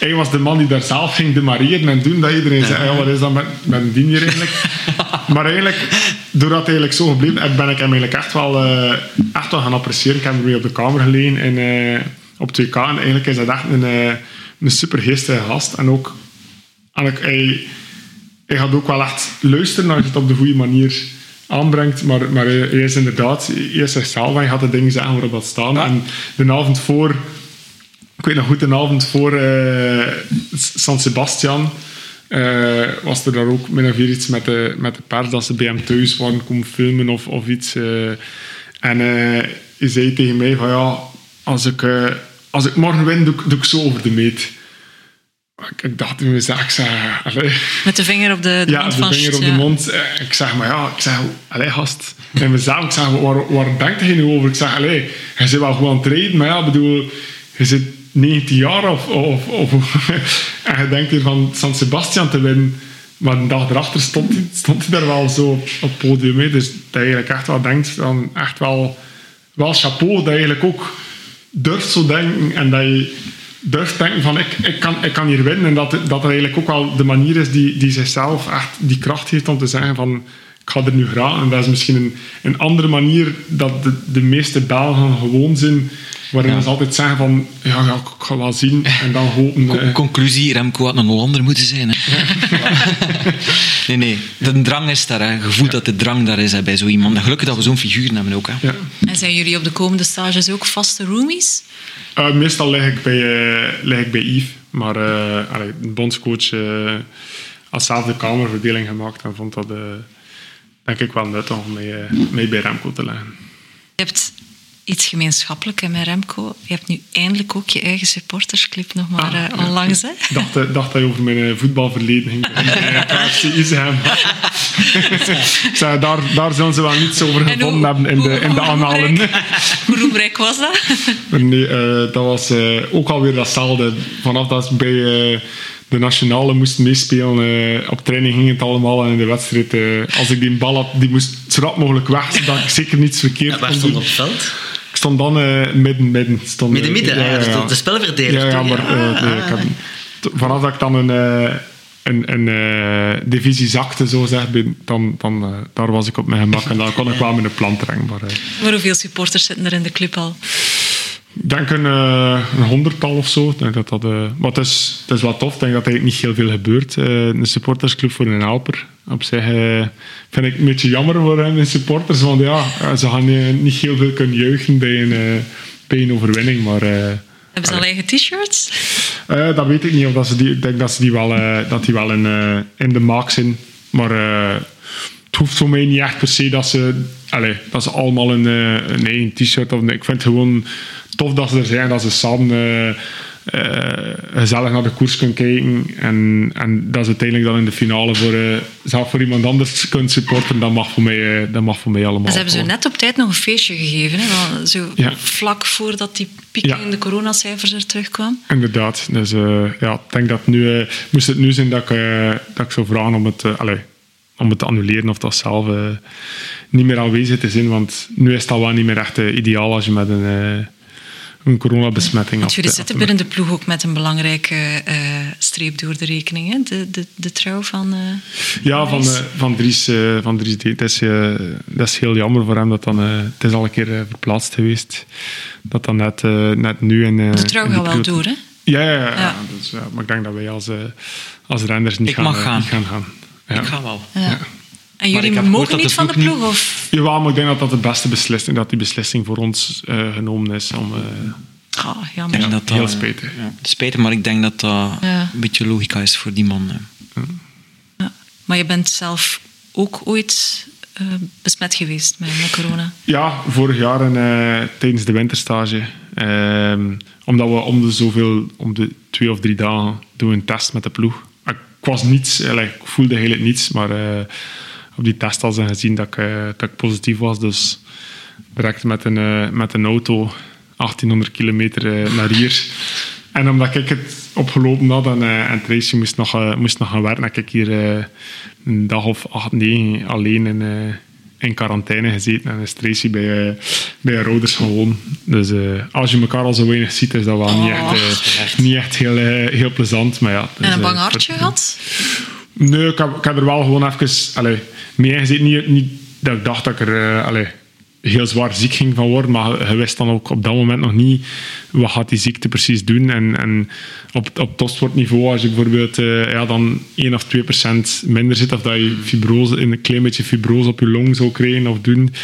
hij was de man die daar zelf ging demareren en doen dat iedereen zei, ja, wat is dat met, met een dien hier eigenlijk? maar eigenlijk, doordat hij eigenlijk zo gebleven is, ben ik hem eigenlijk echt wel, eh, echt wel gaan appreciëren. Ik heb hem weer op de kamer gelegen in, eh, op 2K en eigenlijk is dat echt een, eh, een super geestige gast. En ook, eigenlijk, hij, hij gaat ook wel echt luisteren als je het op de goede manier aanbrengt. Maar, maar hij is inderdaad, hij is zichzelf en hij gaat de dingen zeggen waarop dat staan. En de avond voor, ik weet nog goed, de avond voor eh, San Sebastian eh, was er daar ook min of meer iets met de, met de pers dat ze bij hem thuis waren komen filmen of, of iets. eh. en hij zei tegen mij van ja, als ik, als ik morgen win, doe, ik- doe ik zo over de meet. Ik, ik dacht in mezelf, ik zei, allee, Met de vinger op de, de ja, mond de vinger op ja. de mond. Ik zeg, maar ja, ik zeg, allee, gast. En mezelf, ik zeg, waar, waar denkt hij nu over? Ik zeg, allee, hij zit wel goed aan het rijden, maar ja, ik bedoel, je zit 19 jaar of... of, en je denkt hier van San Sebastian te winnen. Maar een dag erachter stond hij, stond daar wel zo op het podium. Dus dat je eigenlijk echt wel denkt, dan echt wel, wel chapeau, dat je eigenlijk ook durft zo denken en dat je durft denken van ik, ik, kan, ik kan hier winnen en dat, dat eigenlijk ook wel de manier is die, die zichzelf echt die kracht heeft om te zeggen van ik ga er nu graag en dat is misschien een, een andere manier dat de, de meeste Belgen gewoon zijn waarin Ja. ze altijd zeggen van ja, ja ik ga wel zien en dan hopen Co- eh, conclusie, Remco had een Hollander moeten zijn. Hè. nee, nee. De drang is daar. Hè. Je voelt dat de drang daar is hè, bij zo iemand. Gelukkig dat we zo'n figuur hebben ook. Hè. ja. En zijn jullie op de komende stages ook vaste roomies? Eh, meestal lig ik bij, eh, lig ik bij Yves, maar eh allee, de bondscoach, als zelf de kamerverdeling gemaakt en vond dat, eh, denk ik, wel nuttig om mee, mee bij Remco te leggen. Je hebt iets gemeenschappelijk hè, met Remco. Je hebt nu eindelijk ook je eigen supportersclip nog maar Ah, eh, ja. onlangs. Hè? Ik dacht, eh, dacht dat je over mijn eh, voetbalverleden ging. Daar, daar zullen ze wel niets over En gevonden hoe- hebben in de, hoe- in de hoe annalen. roemrijk- Hoe roemrijk was dat? Nee, eh, dat was eh, ook alweer datzelfde. Vanaf dat ze bij eh, de nationale moesten meespelen, op training ging het allemaal en in de wedstrijd, eh, als ik die bal had, die moest zo rap mogelijk weg, zodat ik zeker niets verkeerd Ja, waar kon stond doen. op het veld? Ik stond dan eh, midden, midden. Stond, Midden, eh, midden. ja, ah, ja, dus ja. de, de spelverdeler. Ja, ja, maar eh, nee, ik heb, t- vanaf dat ik dan een, eh, een, een divisie zakte, zo zeg, ben- dan, dan daar was ik op mijn gemak en dan kon ik wel met een plan trekken. Maar, Maar hoeveel supporters zitten er in de club al? Ik denk een, een honderdtal of zo. Denk dat dat, maar het is, het is wel tof. Ik denk dat er niet heel veel gebeurt. Eh, een supportersclub voor een helper. Op zich eh, vind ik een beetje jammer voor hen, de supporters. Want ja, ze gaan niet heel veel kunnen juichen bij een, bij een overwinning. Maar Hebben ze al eigen t-shirts? dat weet ik niet. Of dat ze die, ik denk dat ze die wel, dat die wel in, in de maak zijn. Maar het hoeft voor mij niet echt per se dat ze, allez, dat ze allemaal een, een eigen t-shirt of Ik vind het gewoon tof dat ze er zijn. Dat ze samen eh, eh, gezellig naar de koers kunnen kijken. En, en dat ze uiteindelijk dan in de finale voor, eh, zelf voor iemand anders kunnen supporten. Dat mag voor mij, dat mag voor mij allemaal. En ze hebben zo net op tijd nog een feestje gegeven. Hè? Zo Ja. vlak voordat die piek Ja. in de coronacijfers er terugkwam. Inderdaad. Dus ja, ik denk dat nu, moest het nu zijn dat ik, dat ik zou vragen om het, allee, om het te annuleren of dat zelf niet meer aanwezig te zijn. Want nu is dat wel niet meer echt ideaal als je met een, een coronabesmetting Want jullie zitten binnen de ploeg ook met een belangrijke eh, streep door de rekening. Hè? De, de, de trouw van... eh, Ja, van, Dries. eh, van Dries, eh, van Dries. Dat is, eh, dat is heel jammer voor hem. Dat dan, eh, het is al een keer eh, verplaatst geweest. Dat dan net, net nu in, eh, de trouw in gaat wel door, hè? Ja, ja, ja. Dus, ja, maar ik denk dat wij als, eh, als renners niet, Ik gaan, mag gaan. niet gaan gaan. Ja. Ik ga wel. Ja. En jullie mogen niet van de ploeg? Of? Ja, maar ik denk dat dat de beste beslissing, dat die beslissing voor ons eh, genomen is. Om, eh, Ah, Ik jammer. denk dat dat, heel spijtig. Ja, spijtig, maar ik denk dat dat Ja. een beetje logica is voor die man. Ja. Maar je bent zelf ook ooit eh, besmet geweest met, met corona. Ja, vorig jaar en, eh, tijdens de winterstage. Ehm, omdat we om de zoveel, om de twee of drie dagen doen we een test met de ploeg. Ik was niets, ik voelde eigenlijk niets, maar eh, op die test ze gezien dat ik, eh, dat ik positief was. Dus direct met een, eh, met een auto 1800 kilometer eh, naar hier. En omdat ik het opgelopen had en, en Tracy moest nog, moest nog gaan werken, heb ik hier een dag of acht, negen alleen in, in quarantaine gezeten. En is Tracy bij, bij haar ouders gewoon. Dus als je elkaar al zo weinig ziet, is dat wel niet echt, eh, niet echt heel, heel plezant. Maar ja, dus, En een bang hartje gehad? Nee, ik heb, er wel gewoon even allee, mee ingezeten. Niet, niet dat ik dacht dat ik er allee, heel zwaar ziek ging van worden, maar je, wist dan ook op dat moment nog niet wat gaat die ziekte precies doen. En, en op, op als je bijvoorbeeld eh, ja, dan 1 of 2 procent minder zit, of dat je fibrose, een klein beetje fibrose op je long zou krijgen of doen,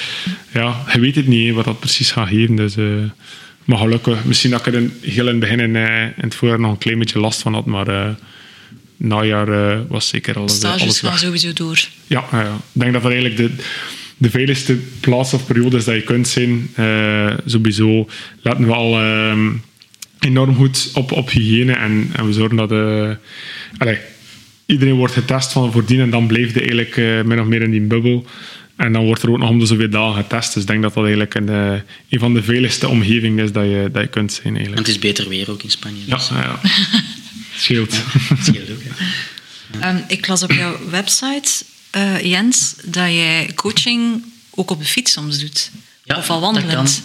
ja, je weet het niet wat dat precies gaat geven. Dus, eh, maar gelukkig, misschien dat ik er in, heel in het begin in, in het voorjaar nog een klein beetje last van had, maar... eh, najaar eh, was zeker alles, Stages alles gaan sowieso door. Ja, ja, ja. ik denk dat dat eigenlijk de, de veiligste plaats of periode is dat je kunt zijn. Eh, sowieso letten we al ehm, enorm goed op, op hygiëne en, en we zorgen dat eh, allee, iedereen wordt getest van voordien en dan blijft je eigenlijk eh, min of meer in die bubbel. En dan wordt er ook nog om de zoveel dagen getest. Dus ik denk dat dat eigenlijk een, eh, een van de veiligste omgevingen is dat je, dat je kunt zijn. En Eigenlijk. het is beter weer ook in Spanje. Dus ja, ja. Scheelt. ook. Ehm, ik las op jouw website, eh, Jens, dat jij coaching ook op de fiets soms doet. Ja, of al dat wandelend.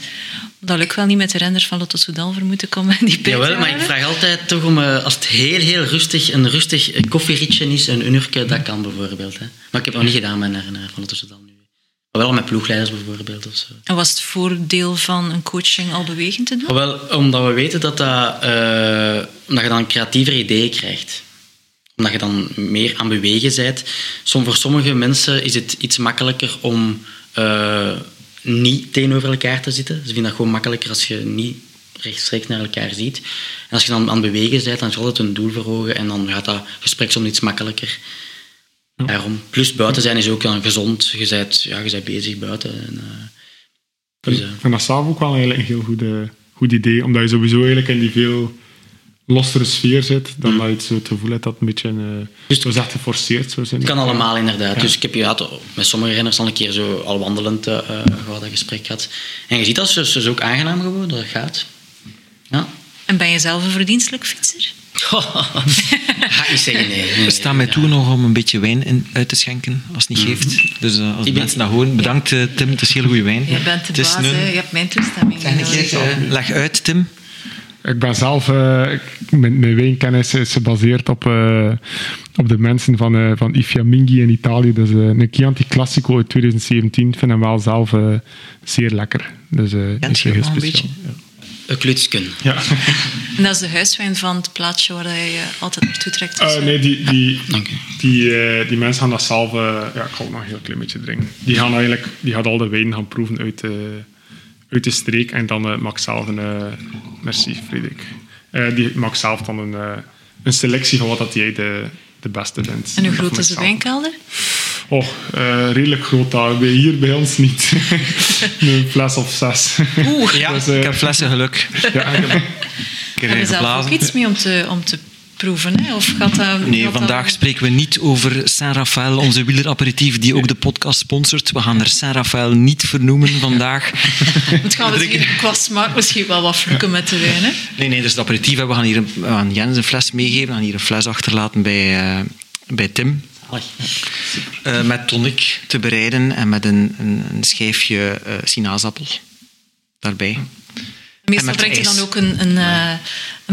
Dat lukt wel niet met de renners van Lotto Soudal voor moeten komen. Die Jawel, maar ik vraag altijd toch om, eh, als het heel, heel rustig, een rustig eh, koffieritje is, een uurtje, dat kan bijvoorbeeld. Hè. Maar ik heb het nog niet gedaan met een renner van Lotto nu. Wel met ploegleiders bijvoorbeeld. Of zo. En was het voordeel van een coaching al bewegend te doen? Wel, omdat we weten dat, dat, eh, omdat je dan creatievere ideeën krijgt. Omdat je dan meer aan bewegen bent. Som, voor sommige mensen is het iets makkelijker om eh, niet tegenover elkaar te zitten. Ze vinden dat gewoon makkelijker als je niet rechtstreeks naar elkaar ziet. En als je dan aan het bewegen bent, dan is altijd een doel voor ogen en dan gaat dat gesprek soms iets makkelijker. Daarom. Plus buiten zijn is ook dan gezond. Je bent, ja, je bent bezig buiten. En, eh, dus, eh, Ik vind dat zelf ook wel eigenlijk een heel goed, eh, goed idee, omdat je sowieso eigenlijk in die veel lossere sfeer zit, dan dat je het zo het gevoel hebt dat het een beetje uh, Dus- zo zegt geforceerd zou zijn. Het kan allemaal inderdaad. Dus ik heb ja, met sommige renners al een keer zo al wandelend uh, gehad, een gesprek gehad. En je ziet dat ze is ook aangenaam geworden, dat gaat. Ja. En ben je zelf een verdienstelijk fietser? Zeggen nee. nee, We staan mij toe nog om een beetje wijn in, uit te schenken, als het niet geeft. Dus uh, als de mensen dat horen, bedankt uh, Tim, het is heel goede wijn. Je bent de baas, een- je hebt mijn toestemming. Zeg uh, leg uit Tim. Ik ben zelf, eh, mijn, mijn wijnkennis is gebaseerd op, eh, op de mensen van, eh van Ifia Mingi in Italië. Dus eh, een Chianti Classico uit 2017. Ik vind hem wel zelf eh, zeer lekker. Dus, eh, is je heel speciaal. Klutsken. Ja. En dat is de huiswijn van het plaatsje waar je je altijd naartoe trekt. Dus, Eh, nee, die, die, Dank u. die, eh, die mensen gaan dat zelf... eh, ja, ik ga ook nog een heel klein beetje drinken. Die gaan eigenlijk die gaan al de wijn gaan proeven uit de, uit de streek. En dan eh maakt zelf een... eh, merci, Frederik. Eh, die maakt zelf dan een, eh, een selectie van wat dat jij de, de beste vindt. en hoe groot is de zelf. wijnkelder? Oh, eh, redelijk groot daar. Bij- Hier bij ons niet. een fles of zes. Oeh, Ja, Dus, eh, ik heb flessen geluk. ja, ik heb- Ik heb erin zelf ook iets mee om te, om te proeven? Hè? Of gaat dat, Nee, gaat dat- vandaag spreken we niet over Saint-Raphaël, onze wieleraperitief die ook de podcast sponsort. We gaan er Saint-Raphaël niet vernoemen vandaag. Het gaan we misschien qua smaak misschien wel wat vloeken met de wijn. Hè? Nee, nee, dus het aperitief. hè. We gaan hier een, we gaan Jens een fles meegeven. We gaan hier een fles achterlaten bij, eh, bij Tim. Eh, met tonic te bereiden en met een, een, een schijfje eh sinaasappel daarbij. Meestal brengt ijs. dan ook een, een, eh, een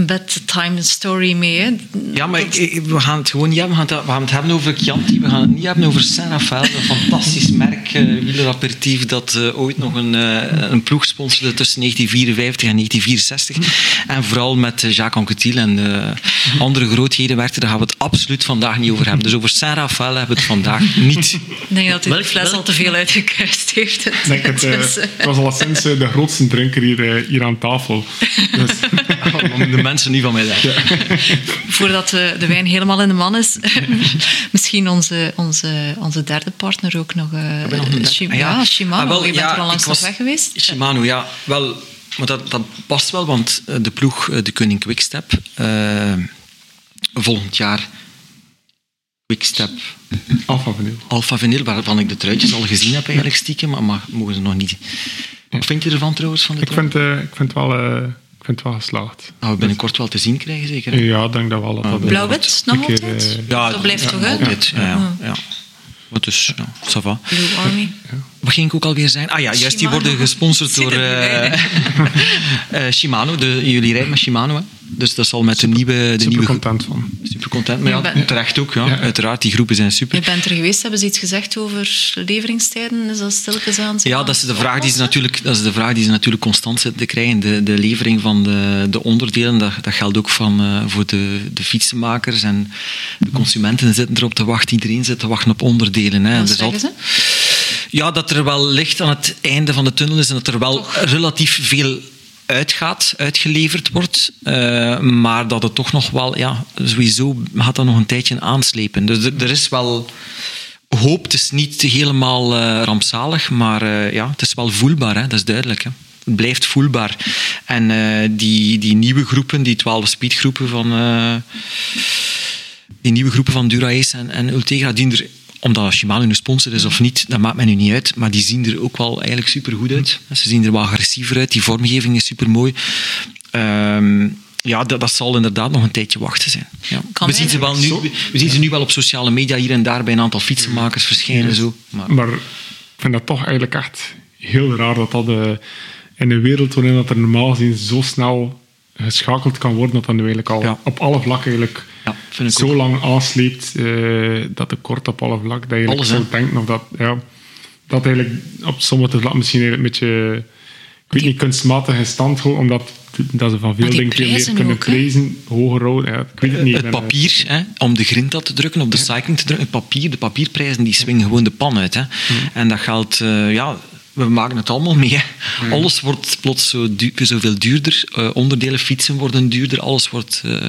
bedtime story mee. Hè? Ja, maar ik- ik- we gaan het gewoon niet hebben. We gaan het, we gaan het hebben over Chianti. We gaan het niet hebben over Saint-Raphaël, een fantastisch merk, uh, wieleraperitief, dat eh, ooit nog een, eh, een ploeg sponsorde tussen 1954 en 1964. En vooral met Jacques Anquetil en eh, andere grootheden werkte. Daar gaan we het absoluut vandaag niet over hebben. Dus over Saint-Raphaël hebben we het vandaag niet. Ik denk dat hij de Welk- fles al te veel uitgekuist heeft. Denk het, Dus, het was al sinds de grootste drinker hier, hier aan tafel. Dus, Om de mensen niet van mij zeggen. voordat de, de wijn helemaal in de man is, misschien onze, onze, onze derde partner ook nog. eh. Shim- Ah, ja. ja, Shimano. Ah, wel, je bent ja, er al langs was- weg geweest. Shimano, ja. Wel, maar dat, dat past wel, want eh, de ploeg, eh, de Koning Quickstep, eh, volgend jaar Quickstep Alpha Vinyl. Alpha Vinyl, waarvan ik de truitjes al gezien heb eigenlijk stiekem, maar, maar mogen ze nog niet. Wat vind je ervan trouwens, van de Ik vind, eh, ik vind, wel, eh, ik vind het wel geslaagd. Nou, we binnenkort wel te zien krijgen, zeker. hè? Ja, ik denk dat wel. Dat dat, Blauw-wit, nog een keer, altijd? eh, dat blijft ja, toch, hè? Altijd, ja. ja, ja. Maar dus, ja, ça va. Blue Army. Wat ging ik ook alweer zijn? Ah ja, juist, die worden gesponsord door eh, eh, Shimano. De, jullie rijden met Shimano, hè? Dus dat zal met de nieuwe... De super nieuwe content van. Super content. Maar ja, terecht ook, ja. Ja. Uiteraard, die groepen zijn super. Je bent er geweest, hebben ze iets gezegd over leveringstijden? Is dat stilletjes aan? Ja, dat is, de vraag die ze natuurlijk, dat is de vraag die ze natuurlijk constant zitten te krijgen. De, de levering van de, de onderdelen, dat, dat geldt ook van, eh, voor de, de fietsenmakers. En de consumenten zitten erop te wachten. Iedereen zit te wachten op onderdelen. Hè. Wat is zeggen ze? Ja, dat er wel licht aan het einde van de tunnel is en dat er wel relatief veel uitgaat, uitgeleverd wordt. Eh, maar dat het toch nog wel, ja, sowieso gaat dat nog een tijdje aanslepen. Dus er, is wel hoop. Het is niet helemaal eh, rampzalig, maar eh, ja, het is wel voelbaar, hè? dat is duidelijk. Hè? Het blijft voelbaar. En die, die nieuwe groepen, die twaalf speedgroepen van... die nieuwe groepen van Dura-Ace en, en Ultegra, die er, omdat Shimano nu sponsor is of niet, dat maakt mij nu niet uit, maar die zien er ook wel eigenlijk super goed uit. Ze zien er wel agressiever uit, die vormgeving is super mooi. ja, dat, dat zal inderdaad nog een tijdje wachten zijn. Ja. We, zien ze wel nu, we, zien ze nu wel op sociale media hier en daar bij een aantal fietsenmakers verschijnen. Zo. Maar, Maar ik vind dat toch eigenlijk echt heel raar dat dat eh, in een wereld waarin dat er normaal gezien zo snel geschakeld kan worden, dat dat nu eigenlijk al Ja. op alle vlakken eigenlijk ja, vind ik zo ook. lang aansleept, eh, dat tekort op alle vlakken, dat je Alles, zou denken of dat, ja, dat eigenlijk op sommige vlakken misschien een beetje, ik weet niet, kunstmatig in stand houden, omdat dat ze van veel dingen veel meer kunnen ook, hè? prijzen, hoger houden. Ja, ik weet het niet. Het eh, papier, hè, om de grinta te drukken, op de cycling te drukken, het papier, de papierprijzen die swingen gewoon de pan uit. Hè. En dat geldt, eh, ja, we maken het allemaal mee. hè. Alles wordt plots zo du- zoveel duurder. Eh, onderdelen, fietsen worden duurder. Alles wordt... eh,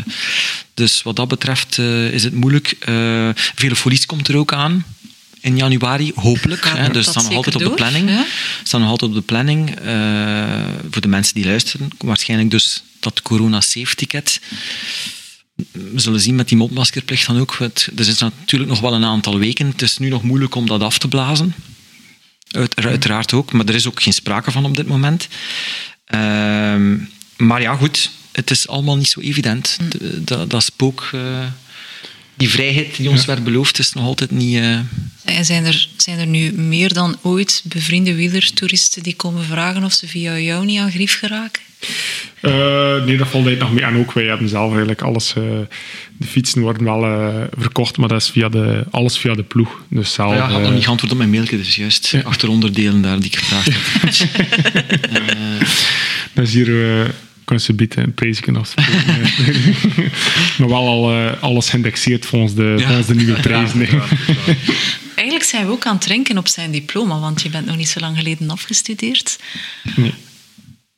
dus wat dat betreft eh, is het moeilijk. Eh Velofolis komt er ook aan. In januari, hopelijk. Gaat Hè, dus staan nog altijd op de planning. Ja. Staan nog altijd op de planning. voor de mensen die luisteren. Waarschijnlijk dus dat corona safe ticket. We zullen zien met die mondmaskerplicht dan ook. Het, er is natuurlijk nog wel een aantal weken. Het is nu nog moeilijk om dat af te blazen. Uit- uiteraard ook, maar er is ook geen sprake van op dit moment. Ehm, maar ja, goed, het is allemaal niet zo evident. De- Dat, dat spook, eh, die vrijheid die ons werd beloofd, is nog altijd niet. eh, En zijn er, zijn er nu meer dan ooit bevriende wielertoeristen die komen vragen of ze via jou niet aan grief geraken? Eh, nee, dat valt eigenlijk nog mee. En ook wij hebben zelf eigenlijk alles... eh, de fietsen worden wel eh, verkocht, maar dat is via de, alles via de ploeg. Dus zelf... ja, ik had eh, nog niet geantwoord op mijn mailtje, dus juist. Achteronderdelen daar die ik gevraagd heb. Dat is hier... kunnen ze bieden een prijsje afspreken. maar wel al eh, alles geïndexeerd volgens de, volgens de nieuwe prijzen. hè. Eigenlijk zijn we ook aan het drinken op zijn diploma, want je bent nog niet zo lang geleden afgestudeerd. Nee.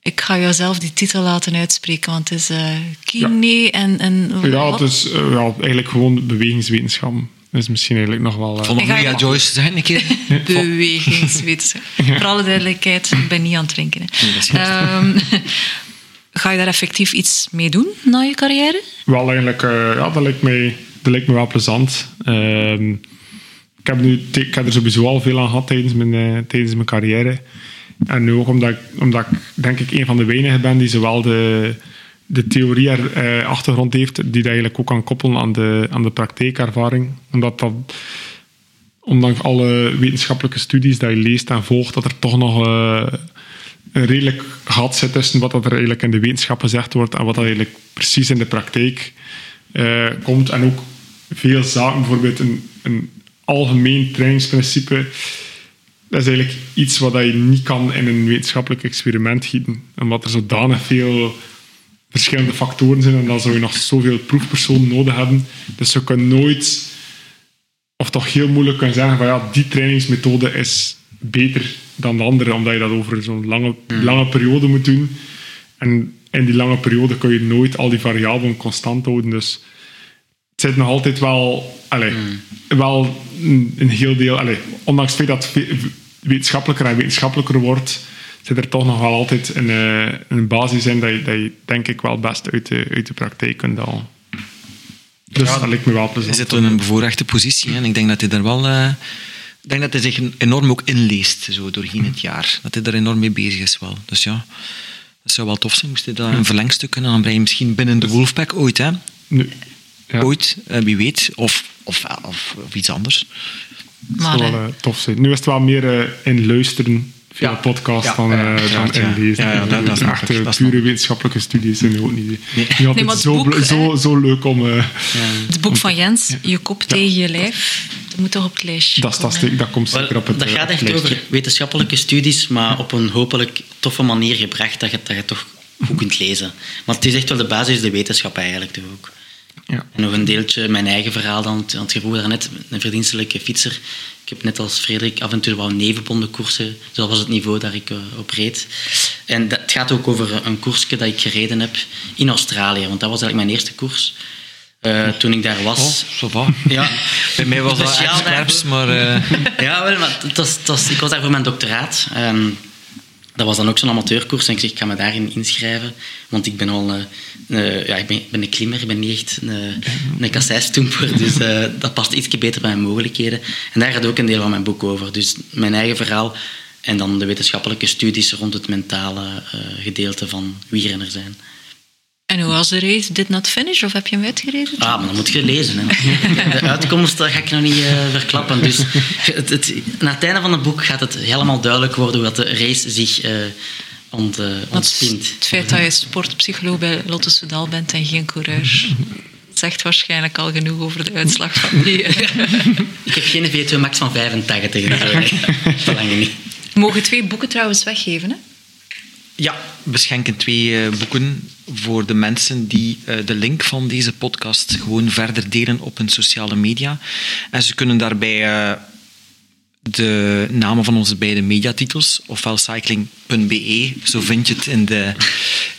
Ik ga jou zelf die titel laten uitspreken, want het is eh kine en, en... Ja, wat? het is eh, ja, eigenlijk gewoon bewegingswetenschap. Dat is misschien eigenlijk nog wel... eh, Van Ik ga- Maria Joyce, zeg een keer. Bewegingswetenschap. Voor alle duidelijkheid, ik ben niet aan het drinken. Hè. Nee, dat is goed. Ehm, ga je daar effectief iets mee doen na je carrière? Wel eigenlijk, eh, ja, dat lijkt, mij, dat lijkt me wel plezant. Ehm, ik, heb nu, ik heb er sowieso al veel aan gehad tijdens mijn, eh, tijdens mijn carrière. En nu ook omdat ik, omdat ik denk ik een van de weinigen ben die zowel de, de theorie er, eh, achtergrond heeft, die dat eigenlijk ook kan koppelen aan de, aan de praktijkervaring. Omdat dat, ondanks alle wetenschappelijke studies dat je leest en volgt, dat er toch nog redelijk gat zit tussen wat dat er eigenlijk in de wetenschap gezegd wordt en wat dat eigenlijk precies in de praktijk eh, komt. En ook veel zaken, bijvoorbeeld een, een algemeen trainingsprincipe, dat is eigenlijk iets wat je niet kan in een wetenschappelijk experiment gieten. Omdat er zodanig veel verschillende factoren zijn en dan zou je nog zoveel proefpersonen nodig hebben. Dus je kan nooit, of toch heel moeilijk kunnen zeggen van ja, die trainingsmethode is beter dan de andere, omdat je dat over zo'n lange, lange periode moet doen. En in die lange periode kun je nooit al die variabelen constant houden. Dus het zit nog altijd wel, allee, wel een, een heel deel, allee, ondanks het feit dat het wetenschappelijker en wetenschappelijker wordt, zit er toch nog wel altijd een, eh, een basis in dat je, dat je denk ik wel best uit de, uit de praktijk kunt halen. Dus dat lijkt me wel plezant. zit in een bevoorrechte positie hè, en ik denk dat hij daar wel... eh, ik denk dat hij zich enorm ook inleest zo doorheen het jaar. Dat hij daar enorm mee bezig is wel. Dus ja, dat zou wel tof zijn. Moest hij dat een verlengstuk kunnen aanbrengen. Misschien binnen de Wolfpack ooit, hè? Nu, ja, Ooit, eh, wie weet. Of, of, of, of iets anders. dat Maar, zou wel eh, eh, tof zijn. Nu is het wel meer in luisteren via Ja. podcast Ja, dan, ja, eh, uiteraard, ja. inlezen. Ja, ja, dat- dat snap pure ik. wetenschappelijke studies zijn nu ook niet, niet Nee, het zo, boek, zo, zo leuk om... eh, Het boek van Jens, Je kop tegen je lijf, dat moet toch op het lijstje dat, is- dat, is- dat komt Wel, zeker op het dat eh, gaat echt over wetenschappelijke studies, maar op een hopelijk toffe manier gebracht dat je, dat je toch goed kunt lezen. Want het is echt wel de basis, de wetenschap eigenlijk toch ook. Ja. En nog een deeltje, mijn eigen verhaal dan, want je vroeg daarnet, een verdienstelijke fietser. Ik heb net als Frederik af en toe wel nevenbonden koersen, zo was het niveau daar ik eh, op reed. En dat, het gaat ook over een koersje dat ik gereden heb in Australië, want dat was eigenlijk mijn eerste koers. Eh, toen ik daar was. Oh. Ja. Bij mij was dat echt scherps, maar... eh, Ja, wel, maar het was, het was, ik was daar voor mijn doctoraat. Ehm, dat was dan ook zo'n amateurkoers. En ik zeg, ik ga me daarin inschrijven. Want ik ben al... eh, eh, ja, ik ben, ben een klimmer. Ik ben niet echt een, een kasseistomper. Dus eh, dat past iets beter bij mijn mogelijkheden. En daar gaat ook een deel van mijn boek over. Dus mijn eigen verhaal. En dan de wetenschappelijke studies rond het mentale eh, gedeelte van wielrenner zijn. En hoe was de race? Did not finish? Of heb je hem uitgereden? Ah, maar dan moet je lezen. Hè. De uitkomst dat ga ik nog niet verklappen. Dus het, het, na het einde van het boek gaat het helemaal duidelijk worden hoe dat de race zich ont, eh, ontspint. het feit dat je sportpsycholoog bij Lotte Soudal bent en geen coureur, zegt waarschijnlijk al genoeg over de uitslag van die. eh. Ik heb geen VO2 max van 85 en zo. hè. Verlang niet. We mogen twee boeken trouwens weggeven. Hè? Ja, we schenken twee eh, boeken voor de mensen die eh, de link van deze podcast gewoon verder delen op hun sociale media. En ze kunnen daarbij eh, de namen van onze beide mediatitels, ofwel cycling.be, zo vind je het in de,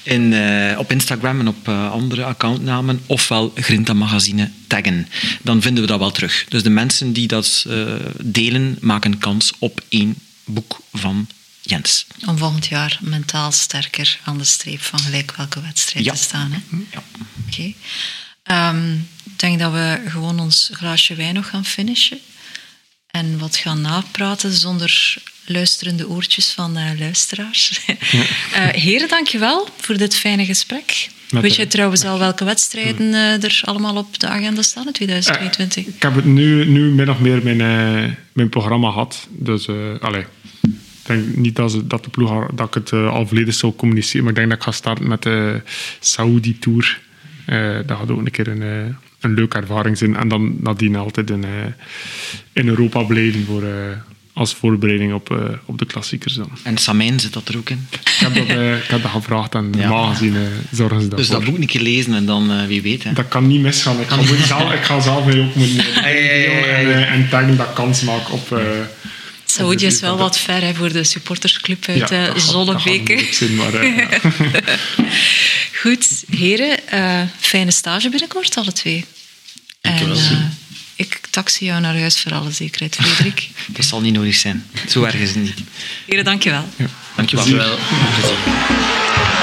in, eh, op Instagram en op eh, andere accountnamen, ofwel Grinta Magazine taggen. Dan vinden we dat wel terug. Dus de mensen die dat eh, delen, maken kans op één boek van Jens. Om volgend jaar mentaal sterker aan de streep van gelijk welke wedstrijd Ja. te staan. Hè? Ja. Oké. Ehm, Ik denk dat we gewoon ons glaasje wijn nog gaan finishen. En wat gaan napraten zonder luisterende oortjes van eh, luisteraars. Eh heren, dankjewel voor dit fijne gesprek. Met Weet je trouwens al welke wedstrijden eh, er allemaal op de agenda staan in 2022? Ik heb het nu, nu min of meer mijn, mijn programma gehad. Dus, allee. Ik denk niet dat, ze, dat, de ploeg, dat ik het al volledig zou communiceren. Maar ik denk dat ik ga starten met de Saudi Tour. Dat gaat ook een keer een, een leuke ervaring zijn. En dan nadien altijd in, eh, in Europa blijven voor, eh, als voorbereiding op, eh, op de klassiekers. Dan. En Samijn zit dat er ook in. Ik, heb dat, ik heb dat gevraagd en Ja. normaal gezien eh, zorgen ze Dus daarvoor. dat boek een keer lezen en dan wie weet. Hè. Dat kan niet misgaan. Ik ga, zelf, ik ga zelf mee ook moeten ja, ja, ja. en, en taggen dat kans maken op... Saoedi is wel wat ver hè, voor de supportersclub uit ja, eh, Zonnebeke. eh, ja. Goed, heren, eh, fijne stage binnenkort, alle twee. Dankjewel. En, eh, ik taxi jou naar huis voor alle zekerheid, Frederik. Dat zal niet nodig zijn. Zo erg is het niet. heren, dankjewel. Dankjewel. Dankjewel. Plezier.